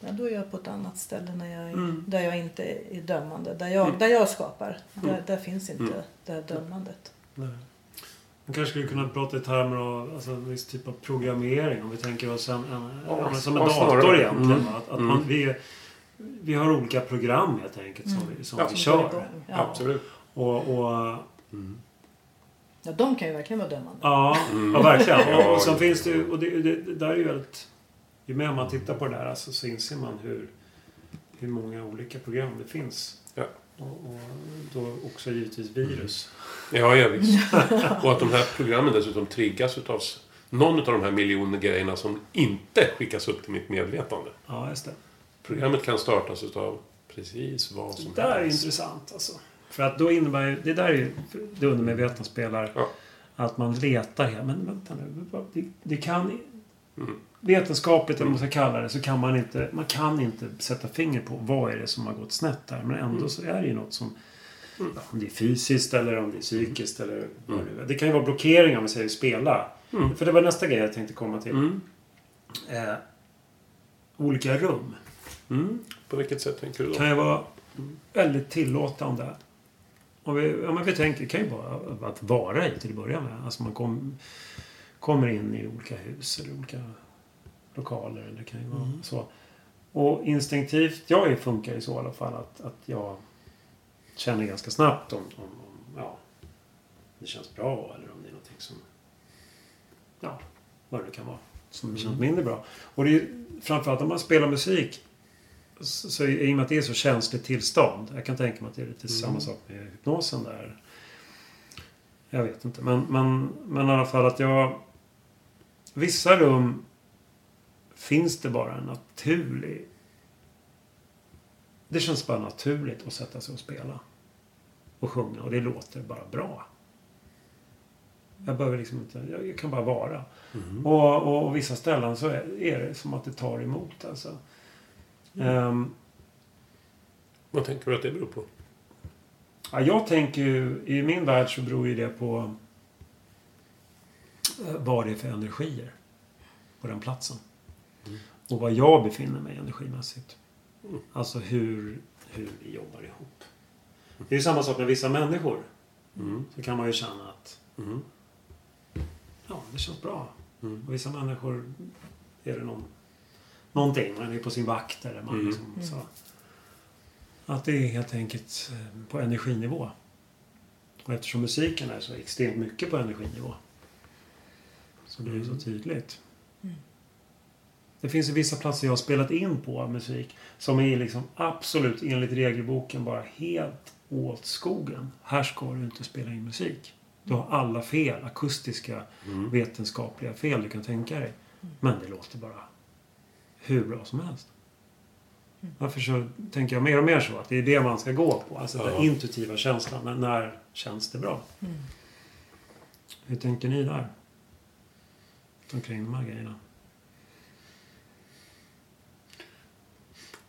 Ja, då är jag på ett annat ställe när jag är, Mm. där jag inte är dömande. Där jag, där jag skapar. Där, Mm. där finns inte Mm. det här dömandet. Man kanske skulle kunna prata i termer av alltså, en viss typ av programmering. Om vi tänker oss en, en, Ja, som en ja, dator snarare. egentligen. Mm. Att, att Mm. man, vi, vi har olika program helt enkelt som, Mm. vi, som Ja. vi kör. Absolut. Och, och, Mm. Ja, de kan ju verkligen vara dömande. ja, Mm. ja, verkligen. Och, och sen finns det ju, och det, det, det där är ju väldigt... Ju mer man tittar på det där alltså, så inser man hur, hur många olika program det finns. Ja. Och, och då också givetvis virus. Ja, ja visst. Och att de här programmen dessutom triggas utav någon av de här miljoner grejerna som inte skickas upp till mitt medvetande. Ja, just det. Programmet kan startas utav precis vad som Det där är helst. intressant alltså. För att då innebär ju, det där är ju det undermedvetna spelar. Ja. Att man letar här. Men vänta nu. Det, det kan... Mm. Vetenskapligt, eller vad man ska kalla det, så kan man inte... Man kan inte sätta finger på vad är det som har gått snett där. Men ändå Mm. så är det ju något som... Mm. Om det är fysiskt eller om det är psykiskt eller vad det kan ju vara blockeringar om vi säger spela. Mm. För det var nästa grej jag tänkte komma till. Mm. Eh, olika rum. Mm. På vilket sätt tänker du då? kan ju vara väldigt tillåtande. Och vi, ja, men vi tänker, det kan ju vara att vara i till att börja med. Alltså man kom, kommer in i olika hus eller olika lokaler. Eller det kan ju vara Mm. så. Och instinktivt, jag funkar ju så i alla fall att, att jag känner ganska snabbt om, om, om ja, det känns bra eller om det är någonting som, ja, vad det nu kan vara, som Mm. känns mindre bra. Och det är ju framförallt om man spelar musik så, så i och med att det är så känsligt tillstånd. Jag kan tänka mig att det är lite Mm. samma sak med hypnosen där. Jag vet inte. Men, men, men i alla fall att jag... Vissa rum finns det bara en naturlig... Det känns bara naturligt att sätta sig och spela. Och sjunga. Och det låter bara bra. Jag behöver liksom inte... Jag, kan bara vara. Mm. Och, och, och vissa ställen så är, är det som att det tar emot alltså. Ehm, Vad tänker du att det beror på? Ja, jag tänker ju, i min värld så beror ju det på eh, vad det är för energier på den platsen. Mm. Och var jag befinner mig energimässigt. Mm. Alltså hur, hur vi jobbar ihop. Det är ju samma sak med vissa människor. Mm. Så kan man ju känna att Mm. ja, det känns bra. Mm. Och vissa människor är det någon, någonting. Man är på sin vakt eller man Mm. liksom, så. Att det är helt enkelt eh, på energinivå. Och eftersom musiken är så extremt mycket på energinivå. Så blir det så Mm. tydligt. Mm. Det finns ju vissa platser jag har spelat in på musik som är liksom absolut enligt regelboken bara helt åt skogen. Här ska du inte spela in musik. Du har alla fel, akustiska, Mm. vetenskapliga fel du kan tänka dig. Men det låter bara hur bra som helst. Varför så tänker jag mer och mer så att det är det man ska gå på. Alltså den intuitiva känslan. När, när känns det bra? Mm. Hur tänker ni där? Omkring de här grejerna.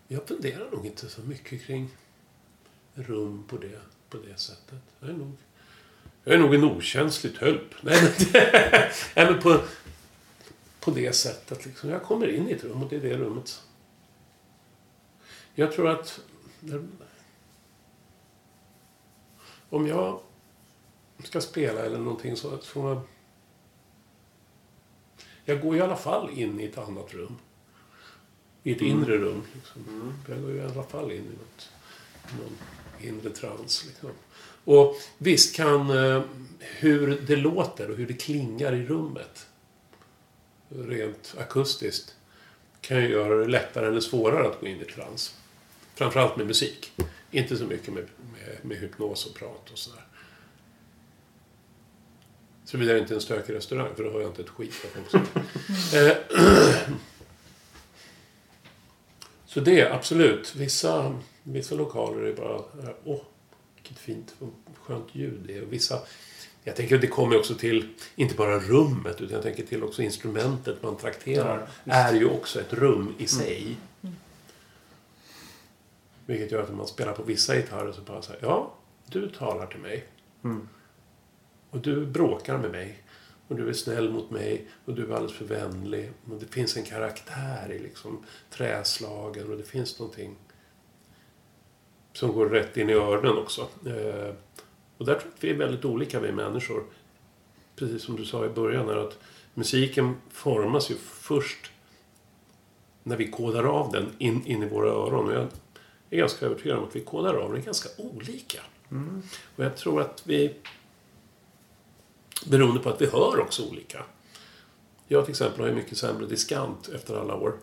Jag funderar nog inte så mycket kring rum på det, på det sättet. Jag är nog, jag är nog en okänslig tölp. Nej, men, nej, men på, på det sättet. Liksom. Jag kommer in i ett rum och det är det rummet. Jag tror att... Om jag ska spela eller någonting så får man... Jag går i alla fall in i ett annat rum. I ett inre rum. Liksom. Jag går i alla fall in i något, någon inre trans. Liksom. Och visst kan eh, hur det låter och hur det klingar i rummet rent akustiskt kan ju göra det lättare eller svårare att gå in i trans. Framförallt med musik. Inte så mycket med, med, med hypnos och prat och sådär. Såvida det inte är en stökig restaurang, för då har jag inte ett skit av folk eh, Så det, absolut. Vissa, vissa lokaler är bara... Eh, åh, vilket fint och skönt ljud det är. Och Vissa jag tänker att det kommer också till, inte bara rummet, utan jag tänker till också instrumentet man trakterar. Ja, är ju också ett rum i sig. Vilket gör att när man spelar på vissa gitarrer så bara säger ja, du talar till mig. Mm. Och du bråkar med mig. Och du är snäll mot mig. Och du är alldeles för vänlig. Och det finns en karaktär i liksom träslagen. Och det finns någonting som går rätt in i öronen också. Eh, och där tror jag att vi är väldigt olika, vi människor. Precis som du sa i början, här, att musiken formas ju först när vi kodar av den in, in i våra öron. Och jag är ganska övertygad om att vi kodar av den ganska olika. Och jag tror att vi... Beroende på att vi hör också olika. Jag till exempel har ju mycket sämre diskant efter alla år.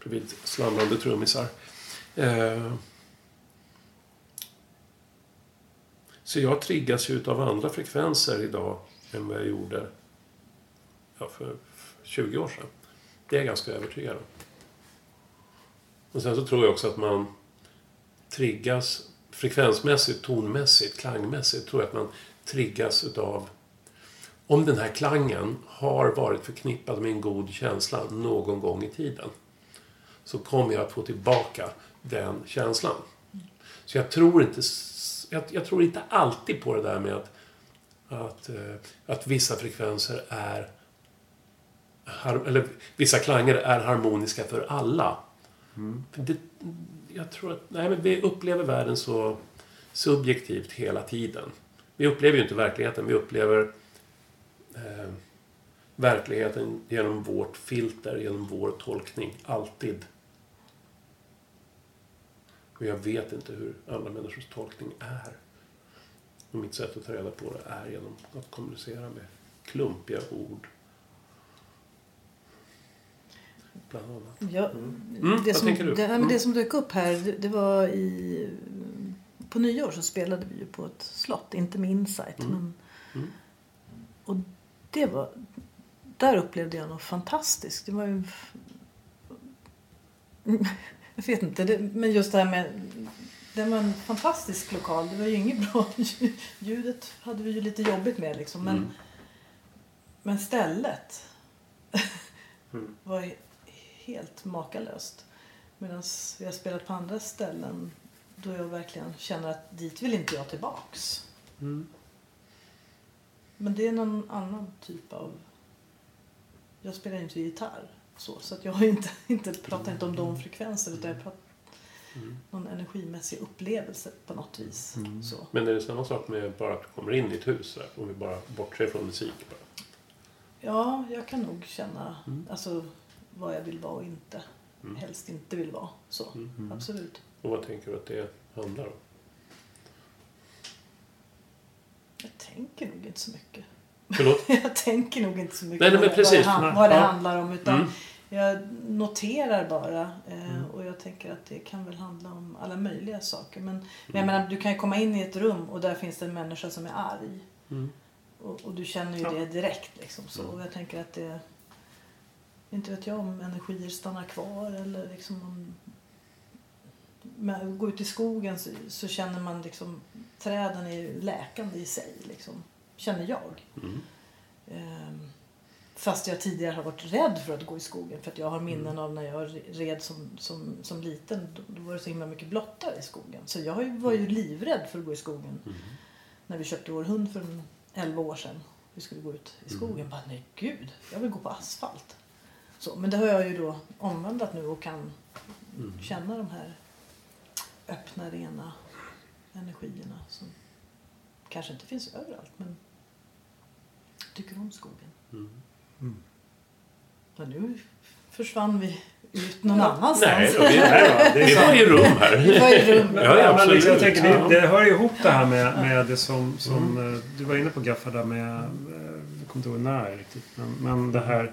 Bredvid slamrande trummisar. Eh, så jag triggas ju av andra frekvenser idag än vad jag gjorde ja, för 20 år sedan. Det är jag ganska övertygad om. Och sen så tror jag också att man triggas frekvensmässigt, tonmässigt, klangmässigt tror jag att man triggas utav om den här klangen har varit förknippad med en god känsla någon gång i tiden så kommer jag att få tillbaka den känslan. Så jag tror inte, jag, jag tror inte alltid på det där med att, att, eh, att vissa frekvenser är eller vissa klanger är harmoniska för alla. För Det, jag tror att nej, men vi upplever världen så subjektivt hela tiden. Vi upplever ju inte verkligheten, vi upplever eh, verkligheten genom vårt filter, genom vår tolkning. Alltid. Och jag vet inte hur andra människors tolkning är. Och mitt sätt att ta reda på det är genom att kommunicera med klumpiga ord. Bland annat. Ja, Mm, det, vad som, du? Det, Mm. det som dök upp här, det, det var i... På nyår så spelade vi ju på ett slott, inte med Insight. Men, Mm. Och det var... Där upplevde jag något fantastiskt. Det var ju... Jag vet inte, det, men just det här med... Det var en fantastisk lokal. Det var ju inget bra ljud. Ljudet hade vi ju lite jobbigt med liksom. Men, Mm. men stället Mm. var helt makalöst. Medan vi har spelat på andra ställen då jag verkligen känner att dit vill inte jag tillbaks. Mm. Men det är någon annan typ av... Jag spelar inte gitarr så, så att jag inte, inte, pratar inte om de frekvenser utan jag pratar Mm. någon energimässig upplevelse på något vis. Så. Men är det samma sak med bara att du kommer in i ett hus? Där, om vi bara bortser från musik? Bara. Ja, jag kan nog känna Mm. alltså, vad jag vill vara och inte. Mm. Helst inte vill vara. Så, Mm. absolut. Och vad tänker du att det handlar om? Jag tänker nog inte så mycket. Förlåt? Jag tänker nog inte så mycket Nej, men vad, precis. vad, det, vad det Ja. handlar om. Utan Mm. Jag noterar bara. Eh, Mm. Och jag tänker att det kan väl handla om alla möjliga saker. Men, men Mm. jag menar, du kan ju komma in i ett rum och där finns det en människa som är arg. Mm. Och, och du känner ju Ja. det direkt. Liksom, så. Mm. Och jag tänker att det... Inte vet jag om energier stannar kvar eller liksom om... Men gå ut i skogen så, så känner man liksom... Träden är ju läkande i sig. Liksom, känner jag. Mm. Ehm, Fast jag tidigare har varit rädd för att gå i skogen. För att jag har minnen Mm. av när jag red som, som, som liten. Då, var det så himla mycket blottar i skogen. Så jag var ju livrädd för att gå i skogen. Mm. När vi köpte vår hund för en 11 år sedan. Vi skulle gå ut i skogen. Mm. Bara, nej gud, jag vill gå på asfalt. Så, men det har jag ju då omvandlat nu och kan Mm. känna de här öppna, rena energierna som kanske inte finns överallt. Men tycker om skogen. Mm. Men nu försvann vi ut någon annanstans. Nej, då, vi, det är vi i rum här. Vi var i rum. Ja, ja, absolut. liksom, jag tänker, Ja. det, det hör ju ihop det här med, med det som, som eh, du var inne på Gaffa där med, eh, jag kommer inte ihåg när riktigt, men, men det här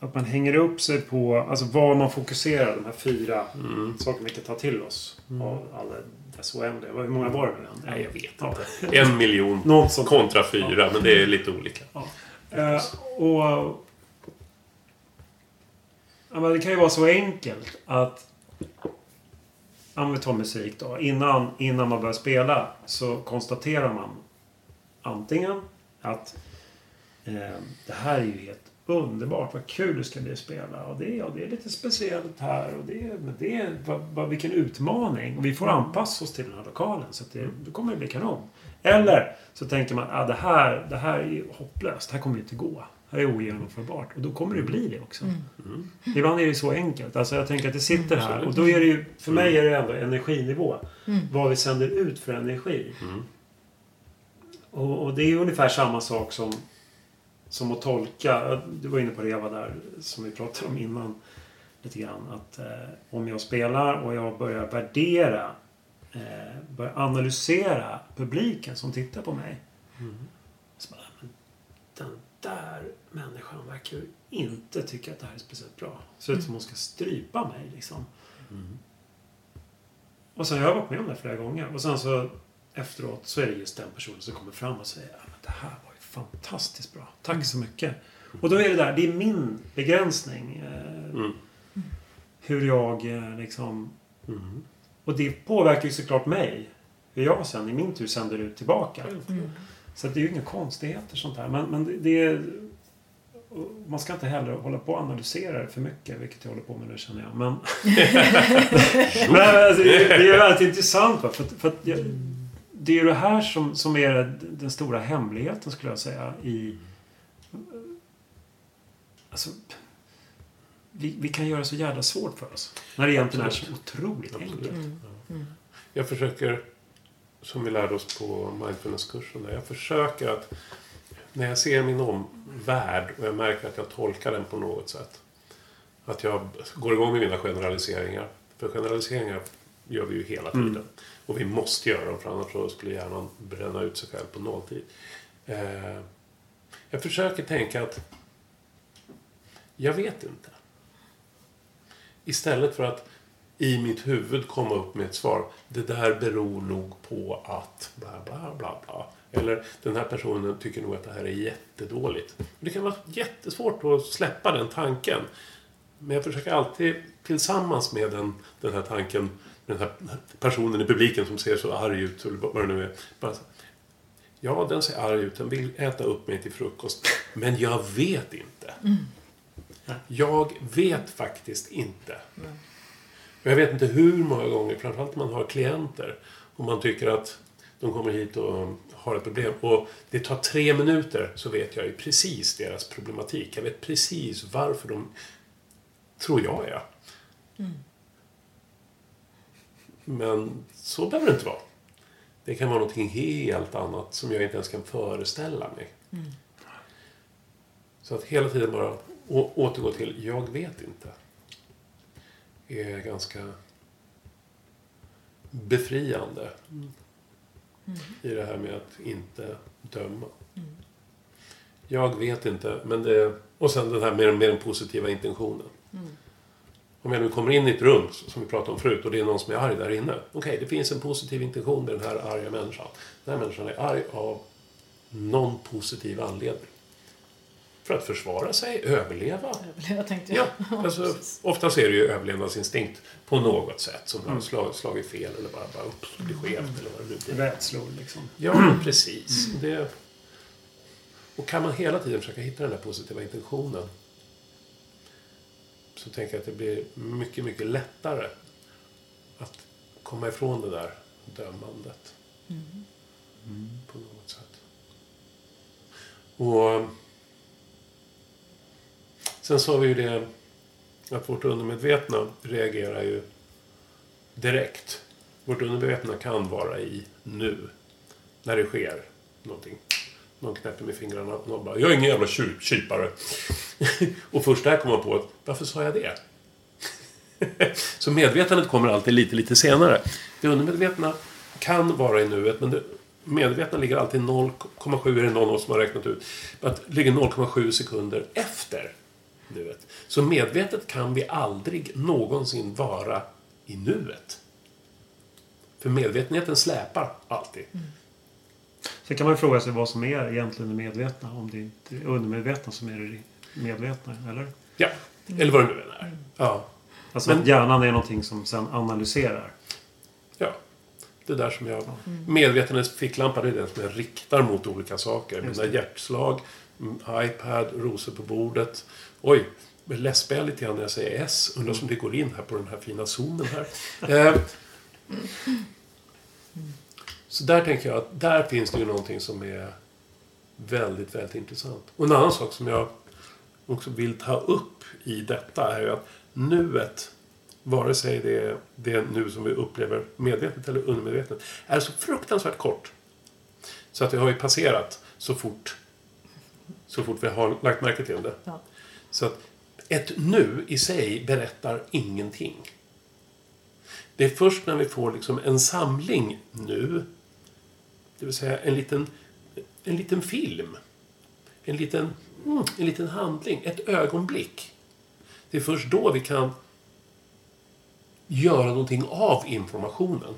att man hänger upp sig på, alltså vad man fokuserar, de här fyra Mm. sakerna vi kan ta till oss av alla dessa oändliga. Hur många var det? Nej, jag vet Ja. inte. En miljon kontra fyra, men det är lite olika. Eh, och... Ja, men det kan ju vara så enkelt att... Om vi tar musik då. Innan, innan man börjar spela så konstaterar man antingen att eh, det här är ju helt underbart. Vad kul det ska bli att spela. Och det, och det är lite speciellt här. Och det, men det vad, vad, vilken utmaning. Och vi får anpassa oss till den här lokalen. Så att det, kommer ju bli kanon. Eller så tänker man att ah, det, här, det här är hopplöst. Det här kommer inte gå. Det här är ogenomförbart. Och då kommer det bli det också. Mm. Ibland är det så enkelt. Alltså jag tänker att det sitter här. Och då är det ju, för mig är det ändå energinivå. Mm. Vad vi sänder ut för energi. Mm. Och, och det är ju ungefär samma sak som, som att tolka. Du var inne på Reva där, som vi pratade om innan. Lite grann. Att eh, om jag spelar och jag börjar värdera, eh, börjar analysera publiken som tittar på mig. Så bara, men den där människan verkar ju inte tycka att det här är speciellt bra. Ser ut som hon ska strypa mig liksom. Och sen har jag varit med om det flera gånger. Och sen så efteråt så är det just den personen som kommer fram och säger att det här var ju fantastiskt bra. Tack så mycket. Och då är det där, det är min begränsning. Eh, Mm. hur jag eh, liksom... Mm. Och det påverkar ju såklart mig. Hur jag sen i min tur sänder ut tillbaka. Mm. Så det är ju inga konstigheter sånt här. Men, men det- det är... Man ska inte heller hålla på och analysera det för mycket, vilket jag håller på med nu känner jag. Men, men alltså, det, det är väldigt intressant. Va? För, för att jag, det är ju det här som, som är den stora hemligheten skulle jag säga i... Alltså, vi, vi kan göra så jävla svårt för oss. När det egentligen är så otroligt Absolut. enkelt. Mm. Jag försöker, som vi lärde oss på mindfulnesskursen, där, jag försöker att när jag ser min omvärld och jag märker att jag tolkar den på något sätt. Att jag går igång med mina generaliseringar. För generaliseringar gör vi ju hela tiden. Mm. Och vi måste göra dem för annars så skulle hjärnan bränna ut sig själv på nolltid. Eh, jag försöker tänka att jag vet inte. Istället för att i mitt huvud komma upp med ett svar. Det där beror nog på att bla bla bla bla. Eller den här personen tycker nog att det här är jättedåligt. Det kan vara jättesvårt att släppa den tanken. Men jag försöker alltid tillsammans med den, den här tanken, den här personen i publiken som ser så arg ut, eller vad det nu är. Bara, så, ja, den ser arg ut, den vill äta upp mig till frukost. Men jag vet inte. Mm. Jag vet faktiskt inte. Och jag vet inte hur många gånger, framförallt när man har klienter och man tycker att de kommer hit och har ett problem och det tar tre minuter så vet jag ju precis deras problematik. Jag vet precis varför de, tror jag ja. Men så behöver det inte vara. Det kan vara någonting helt annat som jag inte ens kan föreställa mig. Så att hela tiden bara å- återgå till jag vet inte. Är ganska befriande. I det här med att inte döma. Jag vet inte, men det... Och sen den här med, med den positiva intentionen. Om jag nu kommer in i ett rum, som vi pratade om förut, och det är någon som är arg där inne. Okej, det finns en positiv intention med den här arga människan. Den här människan är arg av någon positiv anledning. För att försvara sig, överleva. Jag tänkte Ja, jag. alltså, precis. oftast är det ju överlevnadsinstinkt på något sätt. Som har slag, slagit fel eller bara, bara upp, blir skevt eller vad det nu blir. Rädslor liksom. Ja, precis. Det, och kan man hela tiden försöka hitta den där positiva intentionen så tänker jag att det blir mycket, mycket lättare att komma ifrån det där dömandet. På något sätt. Och sen sa vi ju det att vårt undermedvetna reagerar ju direkt. Vårt undermedvetna kan vara i nu. När det sker någonting. Någon knäpper med fingrarna och någon bara Jag är ingen jävla kypare. och först där kommer man på att varför sa jag det? Så medvetandet kommer alltid lite, lite senare. Det undermedvetna kan vara i nuet men det medvetna ligger alltid 0,7 är det någon av oss som har räknat ut. Att ligger 0,7 sekunder efter nuet. Så medvetet kan vi aldrig någonsin vara i nuet. För medvetenheten släpar alltid. Sen kan man fråga sig vad som är egentligen det medvetna. Om det inte är undermedvetna som är det medvetna, eller? Ja, eller vad det nu än är. Ja. Alltså Men- att hjärnan är någonting som sen analyserar. ja. Det där som jag... Medvetenhets ficklampa, det är den som jag riktar mot olika saker. Mina hjärtslag, mm, iPad, rosor på bordet. Oj, läspar jag lite grann när jag säger S. Undrar om det går in här på den här fina zonen. här. Eh, så där tänker jag att där finns det ju någonting som är väldigt, väldigt intressant. Och en annan sak som jag också vill ta upp i detta är ju att nuet, vare sig det är det nu som vi upplever medvetet eller undermedvetet, är så fruktansvärt kort. Så att det har ju passerat så fort, så fort vi har lagt märke till det. Ja. Så att ett nu i sig berättar ingenting. Det är först när vi får liksom en samling nu, det vill säga en liten, en liten film, en liten, mm, en liten handling, ett ögonblick. Det är först då vi kan göra någonting av informationen.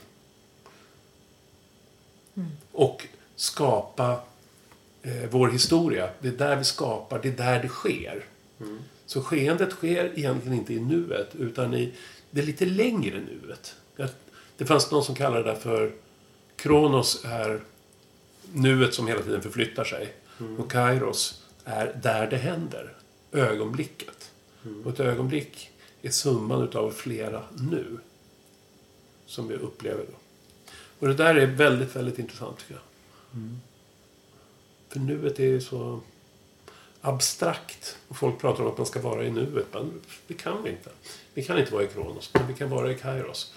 Och skapa eh, vår historia. Det är där vi skapar, det är där det sker. Så skeendet sker egentligen inte i nuet, utan i det lite längre nuet. Det fanns någon som kallade det för Kronos är nuet som hela tiden förflyttar sig. Och Kairos är där det händer. Ögonblicket. Och ett ögonblick är summan utav flera nu. Som vi upplever då. Och det där är väldigt, väldigt intressant tycker jag. För nuet är ju så abstrakt. Och folk pratar om att man ska vara i nuet. Men det kan vi inte. Vi kan inte vara i Kronos, men vi kan vara i Kairos.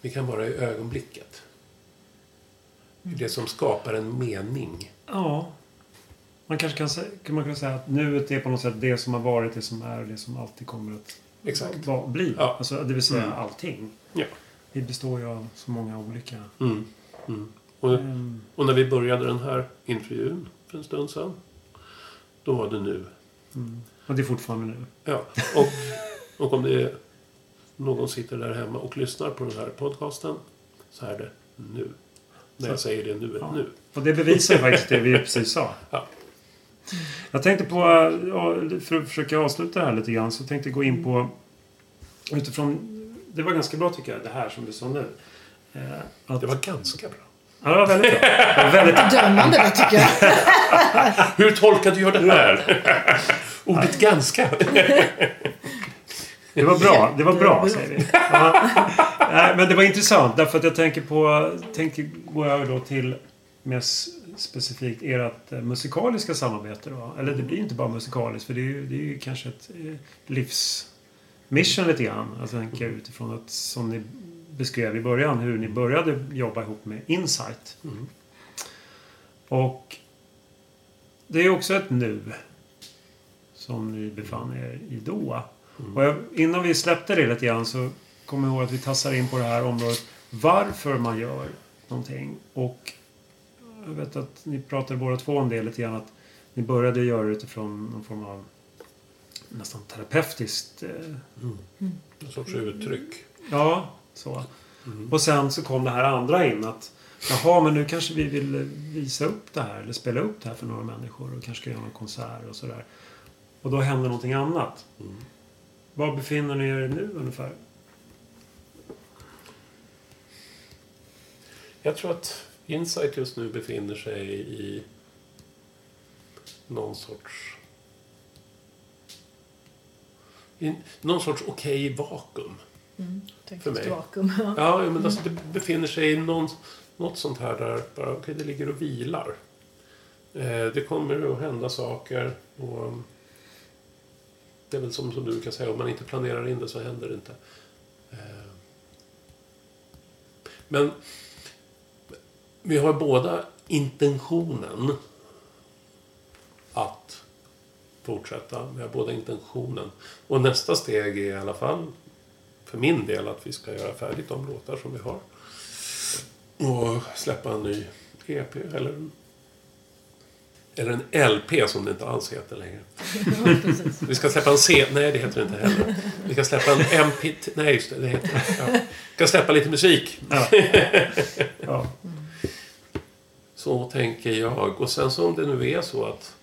Vi kan vara i ögonblicket. Det som skapar en mening. Ja. Man kanske kan, sä- kan man kunna säga att nuet är på något sätt det som har varit, det som är och det som alltid kommer att Exakt. va- bli. Ja. Alltså, det vill säga Mm. allting. Ja. Vi består ju av så många olika... Mm. Mm. Och, Ehm, och när vi började den här intervjun för en stund sedan. Då var det nu. mm. Och det är fortfarande nu. Ja. Och, och om det är någon sitter där hemma och lyssnar på den här podcasten. Så är det nu. När jag Så- säger det nu, Ja. nu. Och det bevisar faktiskt det vi precis sa. Ja. Jag tänkte på, för att försöka avsluta det här lite grann, så tänkte jag gå in på utifrån, det var ganska bra tycker jag, det här som du sa nu. Eh, Att, Det var ganska bra. Ja, det var väldigt bra. Det var väldigt, Dömande det tycker jag. Hur tolkade jag det här? Ordet ganska. det var bra, det var bra säger vi. Ja. Nej, men det var intressant därför att jag tänker på, tänker gå över då till mer specifikt ert eh, musikaliska samarbete då. Eller det blir ju inte bara musikaliskt för det är ju, det är ju kanske ett eh, livsmission lite grann. Jag tänker utifrån att som ni beskrev i början hur ni började jobba ihop med Insight. Mm. Och det är också ett nu som ni befann er i då. Och jag, innan vi släppte det lite grann så kommer jag ihåg att vi tassar in på det här området varför man gör någonting. Och jag vet att ni pratade båda två om det lite grann att ni började göra det utifrån någon form av nästan terapeutiskt eh, En sorts uttryck. Ja, så. Och sen så kom det här andra in att Jaha, men nu kanske vi vill eh, visa upp det här eller spela upp det här för några människor och kanske ska göra någon konsert och sådär. Och då händer någonting annat. Var befinner ni er nu ungefär? Jag tror att Insight just nu befinner sig i någon sorts... I någon sorts okej vakuum. Tänk För mig. vakuum. Ja. Men alltså det befinner sig i någon, något sånt här där bara, okej, det ligger och vilar. Eh, det kommer att hända saker och um, det är väl som, som du kan säga, om man inte planerar in det så händer det inte. Eh, men vi har båda intentionen att fortsätta. Vi har båda intentionen. Och nästa steg är i alla fall för min del att vi ska göra färdigt de låtar som vi har. Och släppa en ny EP eller, eller en LP som det inte alls heter längre. Vi ska släppa en C... Nej, det heter det inte heller. Vi ska släppa en MP... Nej, just det. det heter det. Ja. Vi ska släppa lite musik. Ja. ja. Så tänker jag. Och sen så om det nu är så att,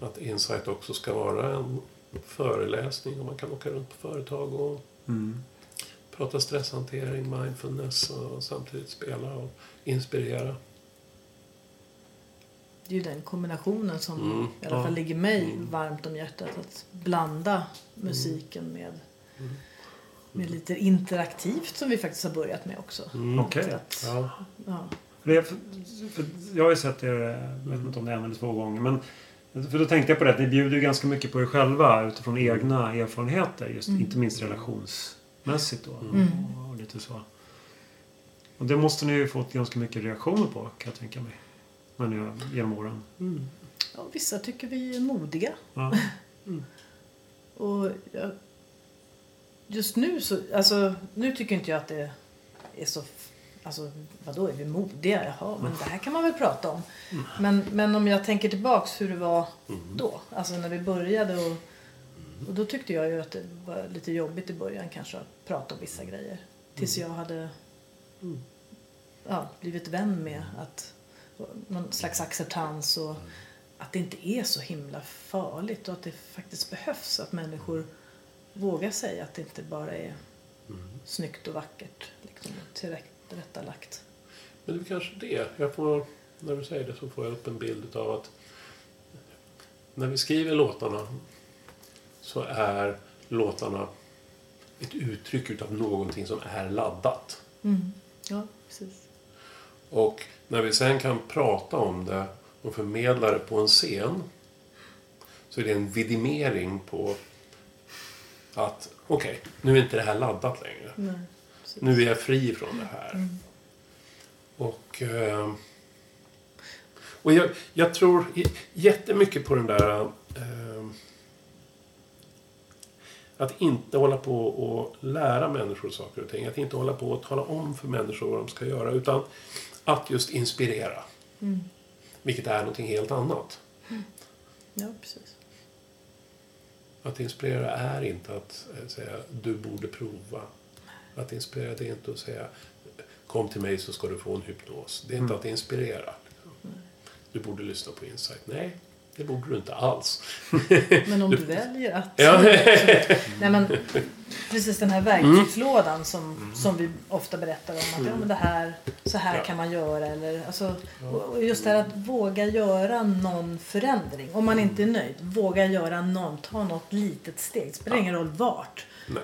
att Insight också ska vara en föreläsning och man kan åka runt på företag och Mm. prata stresshantering, mindfulness och samtidigt spela och inspirera. Det är ju den kombinationen som Mm, i alla ja. fall ligger mig Mm. varmt om hjärtat. Att blanda musiken med, Mm. med lite interaktivt som vi faktiskt har börjat med också. Mm. Att, Ja. ja. Jag har ju sett er, jag vet inte om det är en eller två gånger, men för då tänkte jag på det att ni bjuder ju ganska mycket på er själva utifrån egna erfarenheter. Just, Mm. Inte minst relationsmässigt då. Mm. Och, och lite så. Och det måste ni ju fått ganska mycket reaktioner på kan jag tänka mig. När ni har, genom åren. Mm. Ja, vissa tycker vi är modiga. Ja. Och jag, just nu så, alltså nu tycker inte jag att det är så, alltså vadå är vi modiga? Jaha, men det här kan man väl prata om. Men, men om jag tänker tillbaks hur det var då, alltså när vi började och, och då tyckte jag ju att det var lite jobbigt i början kanske att prata om vissa grejer. Tills jag hade ja, blivit vän med att någon slags acceptans och att det inte är så himla farligt och att det faktiskt behövs att människor vågar säga att det inte bara är snyggt och vackert liksom, tillrättalagt. Men det är kanske det. Jag får, när du säger det så får jag upp en bild av att när vi skriver låtarna så är låtarna ett uttryck utav någonting som är laddat. Mm. Ja, precis. Och när vi sen kan prata om det och förmedla det på en scen så är det en vidimering på att okej, nu är inte det här laddat längre. Nej, precis. Nu är jag fri från det här. Mm. Och, eh, och jag, jag tror jättemycket på den där... Eh, att inte hålla på och lära människor saker och ting. Att inte hålla på och tala om för människor vad de ska göra. Utan att just inspirera. Mm. Vilket är någonting helt annat. Ja, precis. Att inspirera är inte att eh, säga du borde prova. Att inspirera det är inte att säga kom till mig så ska du få en hypnos. Det är inte att inspirera. Du borde lyssna på Insight. Nej, det borde du inte alls. Men om du väljer att... Ja. Nej, men, precis den här verktygslådan som, som vi ofta berättar om. Att ja, men det här, så här Ja. kan man göra. Eller, alltså, och- just det här att våga göra någon förändring. Om man inte är nöjd. Våga göra någon, ta något litet steg. Det spelar ingen roll vart. Nej.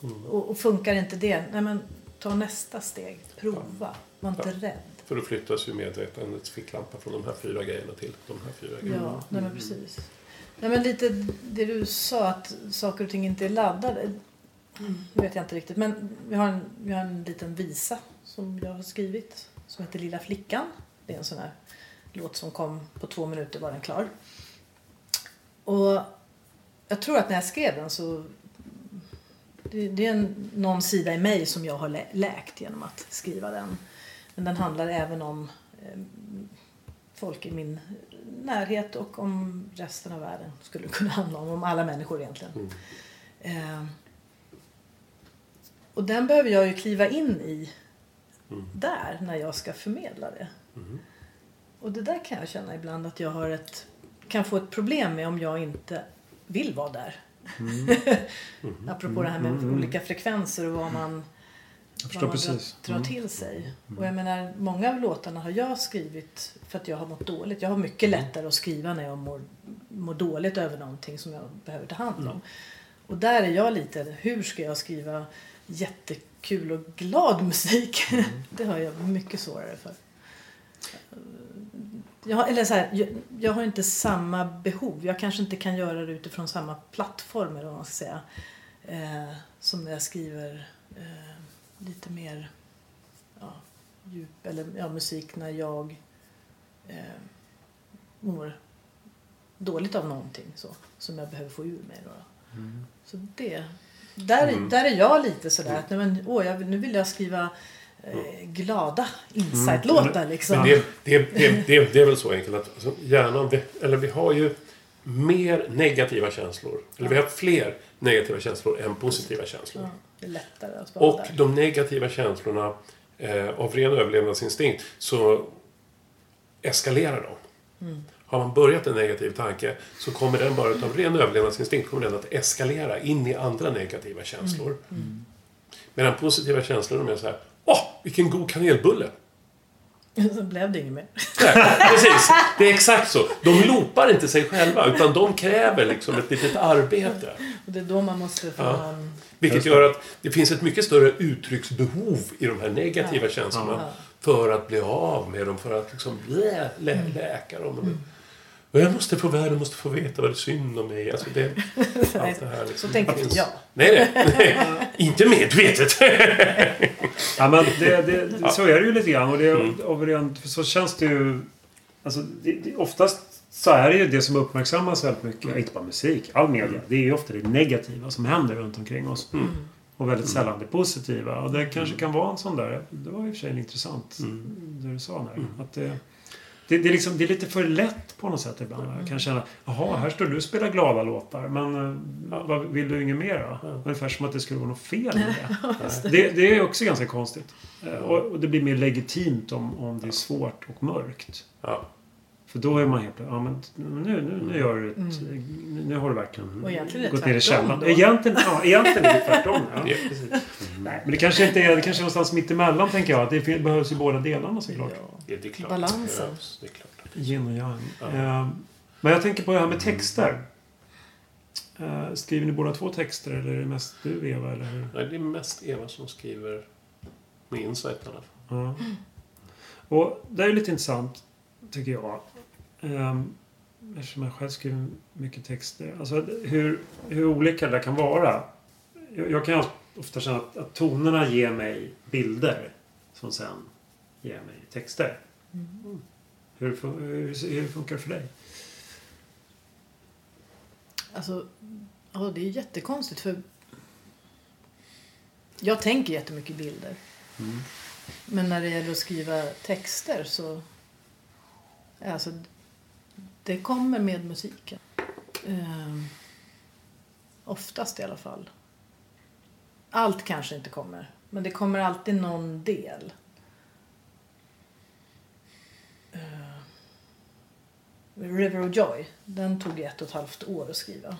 Och, och, och funkar inte det, nej men ta nästa steg. Prova. Var inte rädd. För då flyttas ju medvetandets ficklampa från de här fyra grejerna till de här fyra grejerna. Ja, nej men precis. Nej men lite det du sa att saker och ting inte är laddade. Det vet jag inte riktigt. Men vi har, en, vi har en liten visa som jag har skrivit. Som heter Lilla flickan. Det är en sån här låt som kom på två minuter var den klar. Och jag tror att när jag skrev den så det, det är en, någon sida i mig som jag har lä, läkt genom att skriva den. Men den handlar även om eh, folk i min närhet och om resten av världen skulle kunna handla om. Om alla människor egentligen. Mm. Eh, och den behöver jag ju kliva in i Mm. där när jag ska förmedla det. Mm. Och det där kan jag känna ibland att jag har ett, kan få ett problem med om jag inte vill vara där. Apropå det här med Mm, mm. olika frekvenser och vad man, Jag förstår vad man precis. drar Mm. till sig. Och jag menar, många av låtarna har jag skrivit för att jag har mått dåligt. Jag har mycket Mm. lättare att skriva när jag mår, mår dåligt över någonting som jag behöver ta hand om. Mm. Och där är jag lite, hur ska jag skriva jättekul och glad musik? Mm. det har jag mycket svårare för. Jag, har- eller så här, jag, jag har inte samma behov. Jag kanske inte kan göra det utifrån samma plattform eller vad man ska säga. Eh, som när jag skriver eh, lite mer ja, djup eller ja, musik när jag eh, mår dåligt av någonting så, som jag behöver få ur mig. Då. Mm. Så det, där, Mm. där är jag lite sådär att men, åh, jag, nu vill jag skriva glada insight-låtar liksom. Men det, det, det, det, är väl så enkelt att alltså, hjärnan, eller vi har ju mer negativa känslor. Eller vi har fler negativa känslor än positiva känslor. Ja, Och där. de negativa känslorna eh, av ren överlevnadsinstinkt så eskalerar de. har man börjat en negativ tanke så kommer den bara utav ren överlevnadsinstinkt kommer den att eskalera in i andra negativa känslor. Mm. Medan positiva känslor de är så här, åh, vilken god kanelbulle! Så blev det inget mer. Nej, precis, det är exakt så. De loopar inte sig själva utan de kräver liksom ett litet arbete. Och det är då man måste få Ja. en... Vilket gör att det finns ett mycket större uttrycksbehov i de här negativa känslorna Ja. för att bli av med dem, för att liksom lä, lä, läka dem. Och jag måste få världen måste få veta vad det är synd om mig. Alltså det, allt det här liksom. Så tänker Det inte jag. Nej, nej, nej. Inte medvetet. Ja, men det, det, så är det ju lite grann. Och, det, Mm. och rent, så känns det ju... Alltså, det, det, oftast så är det ju det som uppmärksammas väldigt mycket. Inte bara musik, all media. Det är ju ofta det negativa som händer runt omkring oss. Mm. Och väldigt sällan det positiva. Och det kanske kan vara en sån där... Det var i och för sig intressant Mm. det du sa där. Att det, det, det, är liksom, det är lite för lätt på något sätt ibland. Jag kan känna, jaha, här står du och spelar glada låtar. Men eh, vad, vill du inget mer då? Ungefär som att det skulle vara något fel med det. Det, det är också ganska konstigt. Eh, Och, och det blir mer legitimt om, om det är svårt och mörkt. Ja. För då är man helt ja men nu, nu, nu gör du ett, nu, nu har du verkligen Och egentligen är det gått ner i tvärtom källan. Egentligen, ja, egentligen är det tvärtom. Ja, Ja. Nej, men det kanske inte är, det kanske är någonstans mitt emellan tänker jag. Det behövs ju båda delarna såklart. Ja. Det är klart. Balansen. Det är klart. Yin och yang. Ja. Eh, Men jag tänker på det här med texter. Eh, Skriver ni båda två texter eller är det mest du Eva? Eller hur? Nej, det är mest Eva som skriver med insight i alla fall. Ja. Och det är lite intressant, tycker jag. Um, eftersom jag själv skriver mycket texter. Alltså hur, hur olika det där kan vara. Jag, jag kan ofta känna att, att tonerna ger mig bilder som sen ger mig texter. Hur, fun- hur, hur funkar det för dig? Alltså, ja, det är jättekonstigt för jag tänker jättemycket bilder. Men när det gäller att skriva texter så... Alltså, det kommer med musiken. Eh, oftast i alla fall. Allt kanske inte kommer, men det kommer alltid någon del. Eh, River of Joy, den tog ett och ett halvt år att skriva.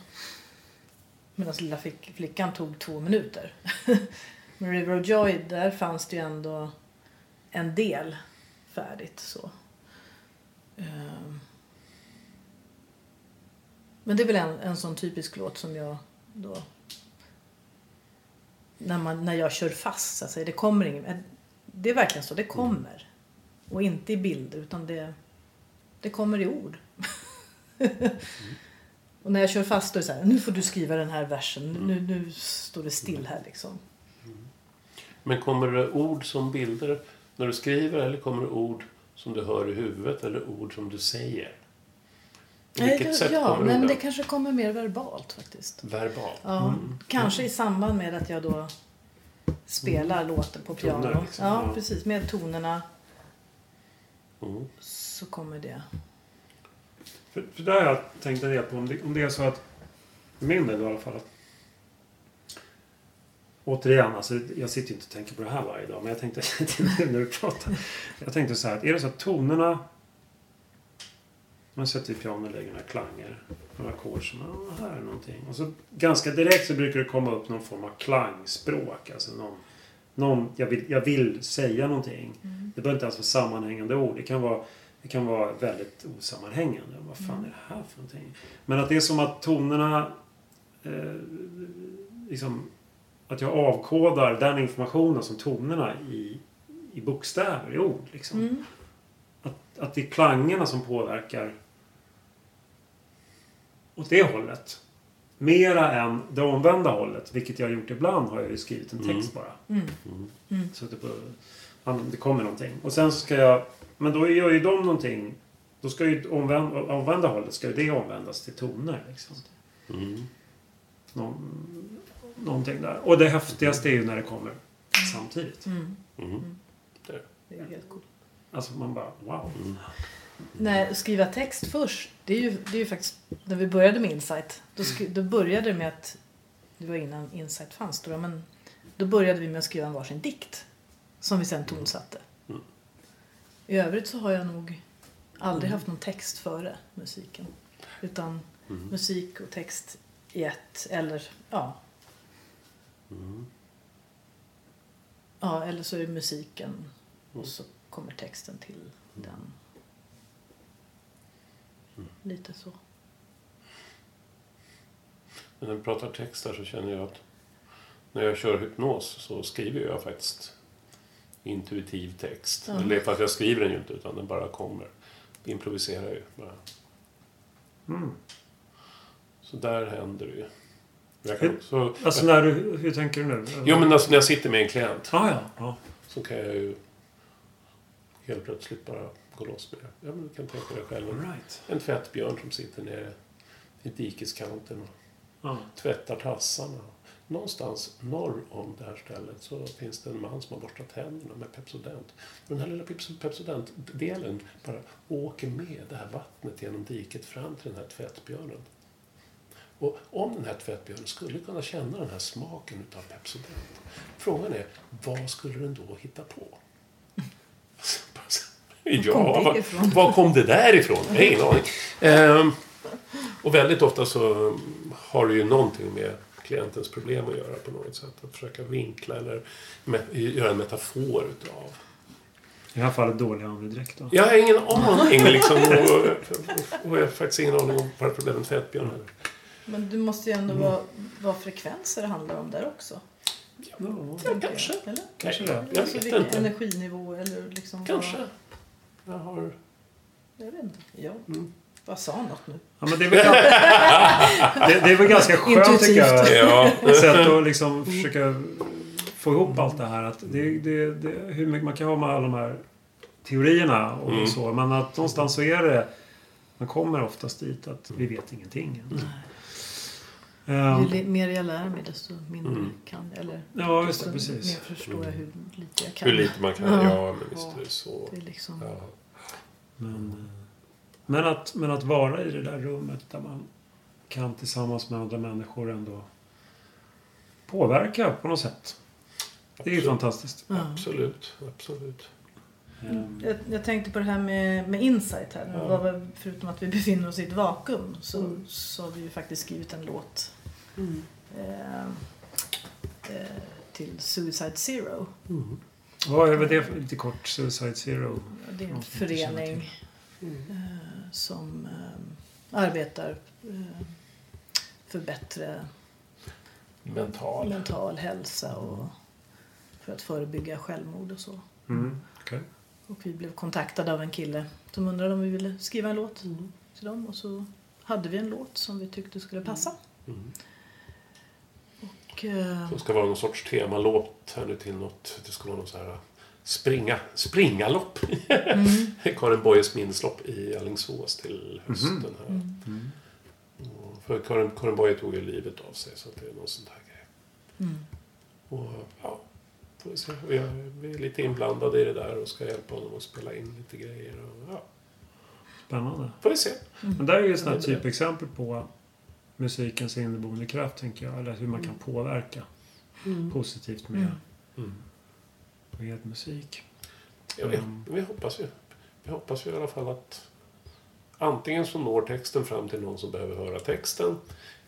Medan lilla flickan tog två minuter. Men River of Joy, där fanns det ju ändå en del färdigt. så. Ehm. Men det är väl en, en sån typisk låt som jag då... När, man, när jag kör fast, så att säga. Det kommer ingen... Det är verkligen så, det kommer. Och inte i bilder, utan det, det kommer i ord. Och när jag kör fast då är det så här, nu får du skriva den här versen. Nu, nu står det still här liksom. Men kommer det ord som bilder när du skriver eller kommer det ord som du hör i huvudet eller ord som du säger? Vilket Nej, sätt ja, kommer men det kanske kommer mer verbalt faktiskt. Verbalt? Ja, Kanske i samband med att jag då spelar låten på piano. Toner, liksom. Ja, Ja. precis. Med tonerna Mm. så kommer det. För, för där har jag tänkt en del på om det, om det är så att, för min del i alla fall, att Återigen, alltså, jag sitter ju inte och tänker på det här varje dag, men jag tänkte när du pratar. Jag tänkte så här, att är det så att tonerna... Man sätter i piano och lägger några klanger, några ackord som, ja, här är någonting. Och så ganska direkt så brukar det komma upp någon form av klangspråk. Alltså någon, någon jag, vill, jag vill säga någonting. Det behöver inte alls vara sammanhängande ord. Det kan vara, det kan vara väldigt osammanhängande. Vad fan är det här för någonting? Men att det är som att tonerna... Eh, liksom, att jag avkodar den informationen som tonerna i, i bokstäver, i ord. Liksom. Mm. Att, att det är klangerna som påverkar åt det hållet. Mera än det omvända hållet. Vilket jag har gjort ibland har jag ju skrivit en text bara. Mm. Mm. Suttit på, ja, det kommer någonting. Och sen så ska jag... Men då gör ju de någonting. Då ska ju omvända, omvända hållet ska ju det omvändas till toner. Liksom. Mm. Någon, någonting där. Och det häftigaste är ju när det kommer samtidigt. Mm. Mm. Det är helt coolt. Alltså man bara wow. Mm. Nej, skriva text först. Det är ju, det är ju faktiskt när vi började med Insight. Då, skri, då började det med att, det var innan Insight fanns jag, men då började vi med att skriva en varsin dikt. Som vi sen tonsatte. Mm. I övrigt så har jag nog aldrig haft någon text före musiken. Utan Mm. musik och text i ett. Eller ja. Mm. ja, eller så är det musiken och så kommer texten till den. Lite så. Men när vi pratar text här så känner jag att när jag kör hypnos så skriver jag faktiskt intuitiv text. Ja. Eller fast jag skriver den ju inte utan den bara kommer. Jag improviserar ju bara. Mm. Så där händer det ju. Jag kan också, Alltså när du, hur tänker du nu? jo men alltså när jag sitter med en klient Ah, ja, ja. så kan jag ju helt plötsligt bara gå loss med det. Ja men du kan tänka dig själv en, right. en tvättbjörn som sitter nere i dikeskanten och Ja. tvättar tassarna. Någonstans norr om det här stället så finns det en man som har borstat tänderna med Pepsodent. Den här lilla Peps- Pepsodent-delen bara åker med det här vattnet genom diket fram till den här tvättbjörnen. Och om den här tvättbjörnen skulle kunna känna den här smaken utav Pepsodent. Frågan är, vad skulle den då hitta på? Ja, kom det vad, ifrån? var kom det där ifrån? Jag har ingen aning. Ehm, och väldigt ofta så har det ju någonting med klientens problem att göra på något sätt. Att försöka vinkla eller göra en metafor utav. I det här fallet dålig andedräkt då. Jag har ingen aning liksom. Och, och jag har faktiskt ingen aning om det blev en tvättbjörn heller. Men det måste ju ändå Mm. vara vad frekvenser det handlar om där också. Ja, tänker kanske. Eller? kanske det. Jag vet inte. energinivå eller liksom Kanske. Vad, Jag har... jag vet inte. Ja. Mm. Vad sa något nu? Ja, men det, är väl, det, det är väl ganska skönt tycker jag. Ja. Sätt att liksom försöka få ihop allt det här. Att det, det, det, hur mycket, man kan ha med alla de här teorierna och Mm. så. Men att någonstans så är det... Man kommer oftast dit att vi vet ingenting. Ehm, Ju mer jag lär mig desto mindre Mm. kan. Eller ja, just det. desto Precis. mer förstår jag hur lite jag kan. Hur lite man kan. Ja. Ja, men visst är det så. Det är liksom... Ja. Men, eh, men, att, men att vara i det där rummet där man kan tillsammans med andra människor ändå påverka på något sätt. Det är ju fantastiskt. Ja. Absolut, absolut. Ehm, Jag, jag tänkte på det här med, med insight här. Ja. Förutom att vi befinner oss i ett vakuum så, Mm. så har vi ju faktiskt skrivit en låt eh, eh, till Suicide Zero. Mm. Vad är det lite kort? Suicide Zero? Det är en förening Mm. eh, som eh, arbetar eh, för bättre Mental. mental hälsa och för att förebygga självmord och så. Mm. okej. Och vi blev kontaktade av en kille som undrade om vi ville skriva en låt till dem. Och så hade vi en låt som vi tyckte skulle passa. Mm. Och, eh, Det ska vara någon sorts temalåt här nu till något. Det ska vara någon så här springa, springalopp. mm, Karin Boyes minneslopp i Alingsås till hösten här. mm, Och För Karin, Karin Boye tog ju livet av sig så att det är någon sån här grej. mm. Och ja, får vi se. Och jag är lite inblandad i det där och ska hjälpa honom att spela in lite grejer. Och, ja, Spännande. får vi se. Men det är ju ett sånt typexempel på musikens inneboende kraft, tänker jag. Eller hur man kan påverka positivt med, Mm. Mm. med musik. Ja, vi, Mm. vi hoppas ju. Vi hoppas ju i alla fall att antingen så når texten fram till någon som behöver höra texten.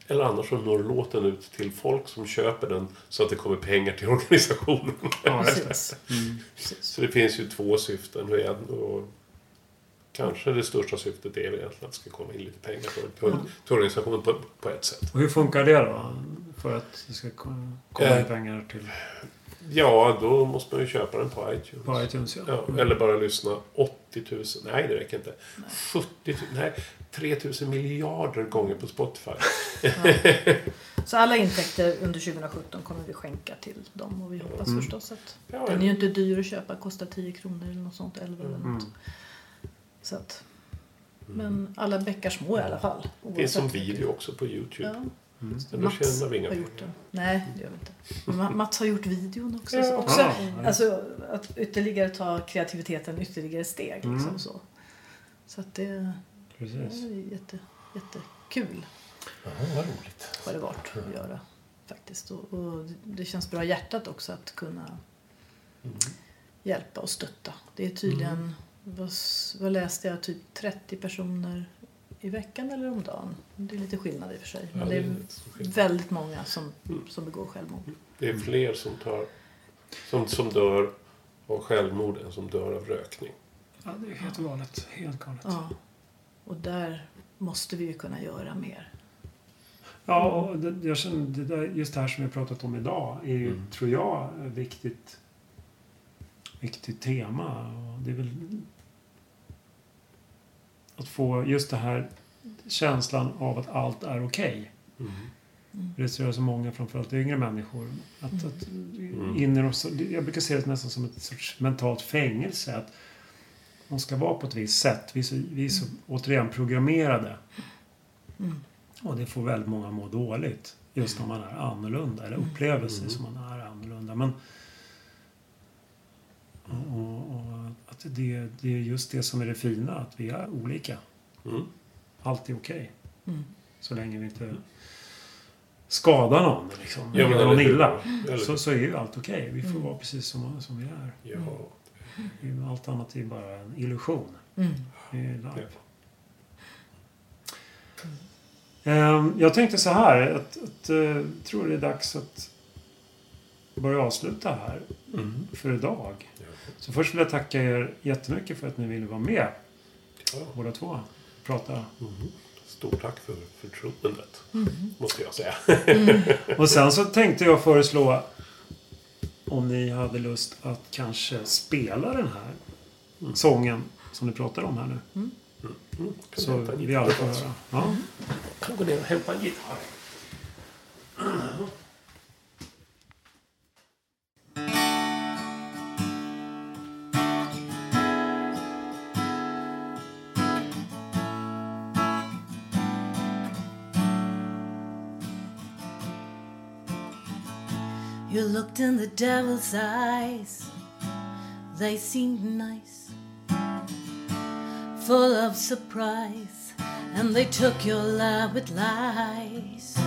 Eller annars så når låten ut till folk som köper den så att det kommer pengar till organisationen. Ja. Precis. Mm. Så det finns ju två syften. Och en- och kanske det största syftet är egentligen att det ska komma in lite pengar till, till, Mm. till organisationen på, på ett sätt. Och hur funkar det då? För att det ska ko- komma in Eh. pengar till Ja, då måste man ju köpa den på iTunes. på iTunes. Ja. Ja, eller bara lyssna 80 000. Nej, det räcker inte. 70 000. Nej, 3 000 miljarder gånger på Spotify. Så alla intäkter under 2017 kommer vi skänka till dem. Och vi hoppas Mm. förstås att Ja, den är ju inte dyr att köpa. Kostar 10 kronor eller något sånt. 11 eller Mm. något. Så att, men alla bäckar små i alla fall. det finns som video också på YouTube. Ja. Mm. Mats har pengar. gjort den. Nej, det gör vi inte. Men Mats har gjort videon också. Ja. Så också Ja, ja. alltså, att ytterligare ta kreativiteten ytterligare steg. Liksom, Mm. så. så att det, det Precis. är jätte, jättekul Ja, vad roligt. har det varit att göra. Faktiskt. Och, och det- det känns bra i hjärtat också att kunna Mm. hjälpa och stötta. Det är tydligen vad, vad läste jag? Typ 30 personer i veckan eller om dagen. Det är lite skillnad i och för sig. Men Ja, det är så skillnad. väldigt många som, som begår självmord. Det är fler som, tar, som, som dör av självmord än som dör av rökning. Ja, det är helt galet. Helt galet. Ja. Och där måste vi ju kunna göra mer. Ja, och det, jag känner, det där, just det här som vi har pratat om idag är ju, Mm. tror jag, viktigt, viktigt tema. Och det är väl att få just det här känslan av att allt är okej. Mm. Det tror jag så många, framförallt yngre människor, att, Mm. att Mm. inner så, jag brukar se det nästan som ett sorts mentalt fängelse. Att de ska vara på ett visst sätt. Vi är så, vi är så återigen programmerade. Mm. Och det får väldigt många må dåligt. Just när man är annorlunda. Eller upplever sig Mm. som man är annorlunda. Men, och, och, och att det, det är just det som är det fina. Att vi är olika. Mm. Allt är okej. Mm. Så länge vi inte skadar någon. Liksom, Ja, men gör någon illa. Eller- Så, så är ju allt okej. Vi får Mm. vara precis som, som vi är. Ja. Ju- Allt annat är bara en illusion. Mm. Det är live. Ja. Ehm, Jag tänkte så här. Att, att, eh, tror det är dags att börja avsluta här Mm. för idag. Ja. Så först vill jag tacka er jättemycket för att ni ville vara med Ja. båda två. Prata. Mm. Stort tack för förtroendet, Mm. måste jag säga. Och sen så tänkte jag föreslå om ni hade lust att kanske spela den här Mm. sången som ni pratar om här nu. Mm. Så vi alla får höra. Ja. Kan gå ner och hämta en gitarr. You looked in the devil's eyes, they seemed nice, full of surprise, and they took your love with lies.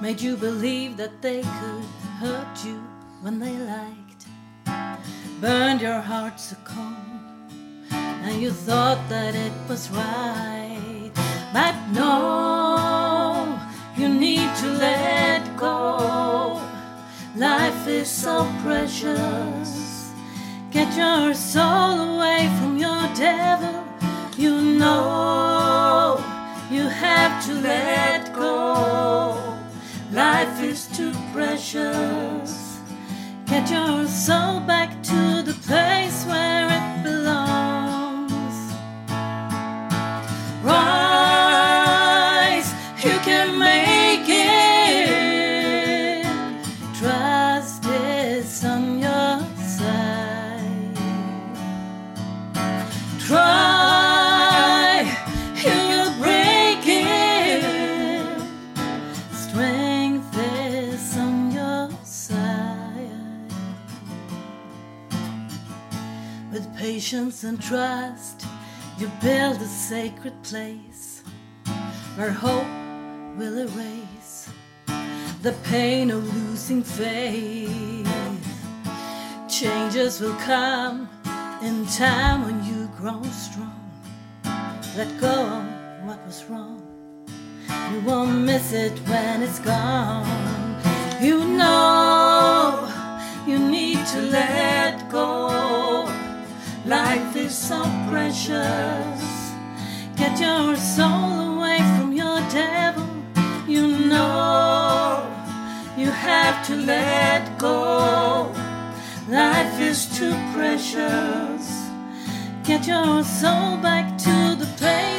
Made you believe that they could hurt you when they liked, burned your heart so cold, and you thought that it was right. But no, you need to let go. Life is so precious. Get your soul away from your devil. You know you have to let go. Life is too precious. Get your soul back to the place where patience and trust, you build a sacred place where hope will erase the pain of losing faith. Changes will come in time when you grow strong. Let go of what was wrong. You won't miss it when it's gone. You know you need to let go. Life is so precious. Get your soul away from your devil. You know you have to let go. Life is too precious. Get your soul back to the place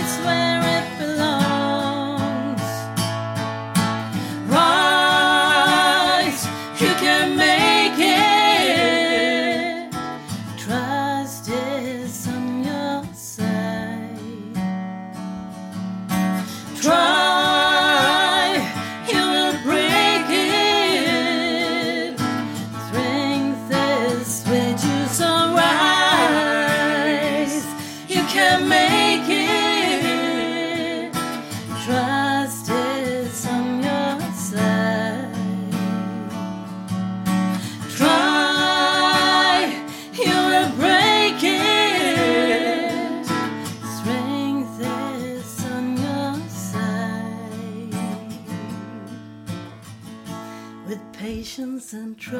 patience and trust.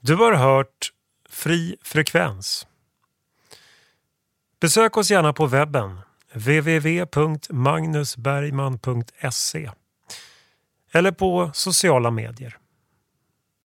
Du har hört Fri frekvens. Besök oss gärna på webben www.magnusbergman.se eller på sociala medier.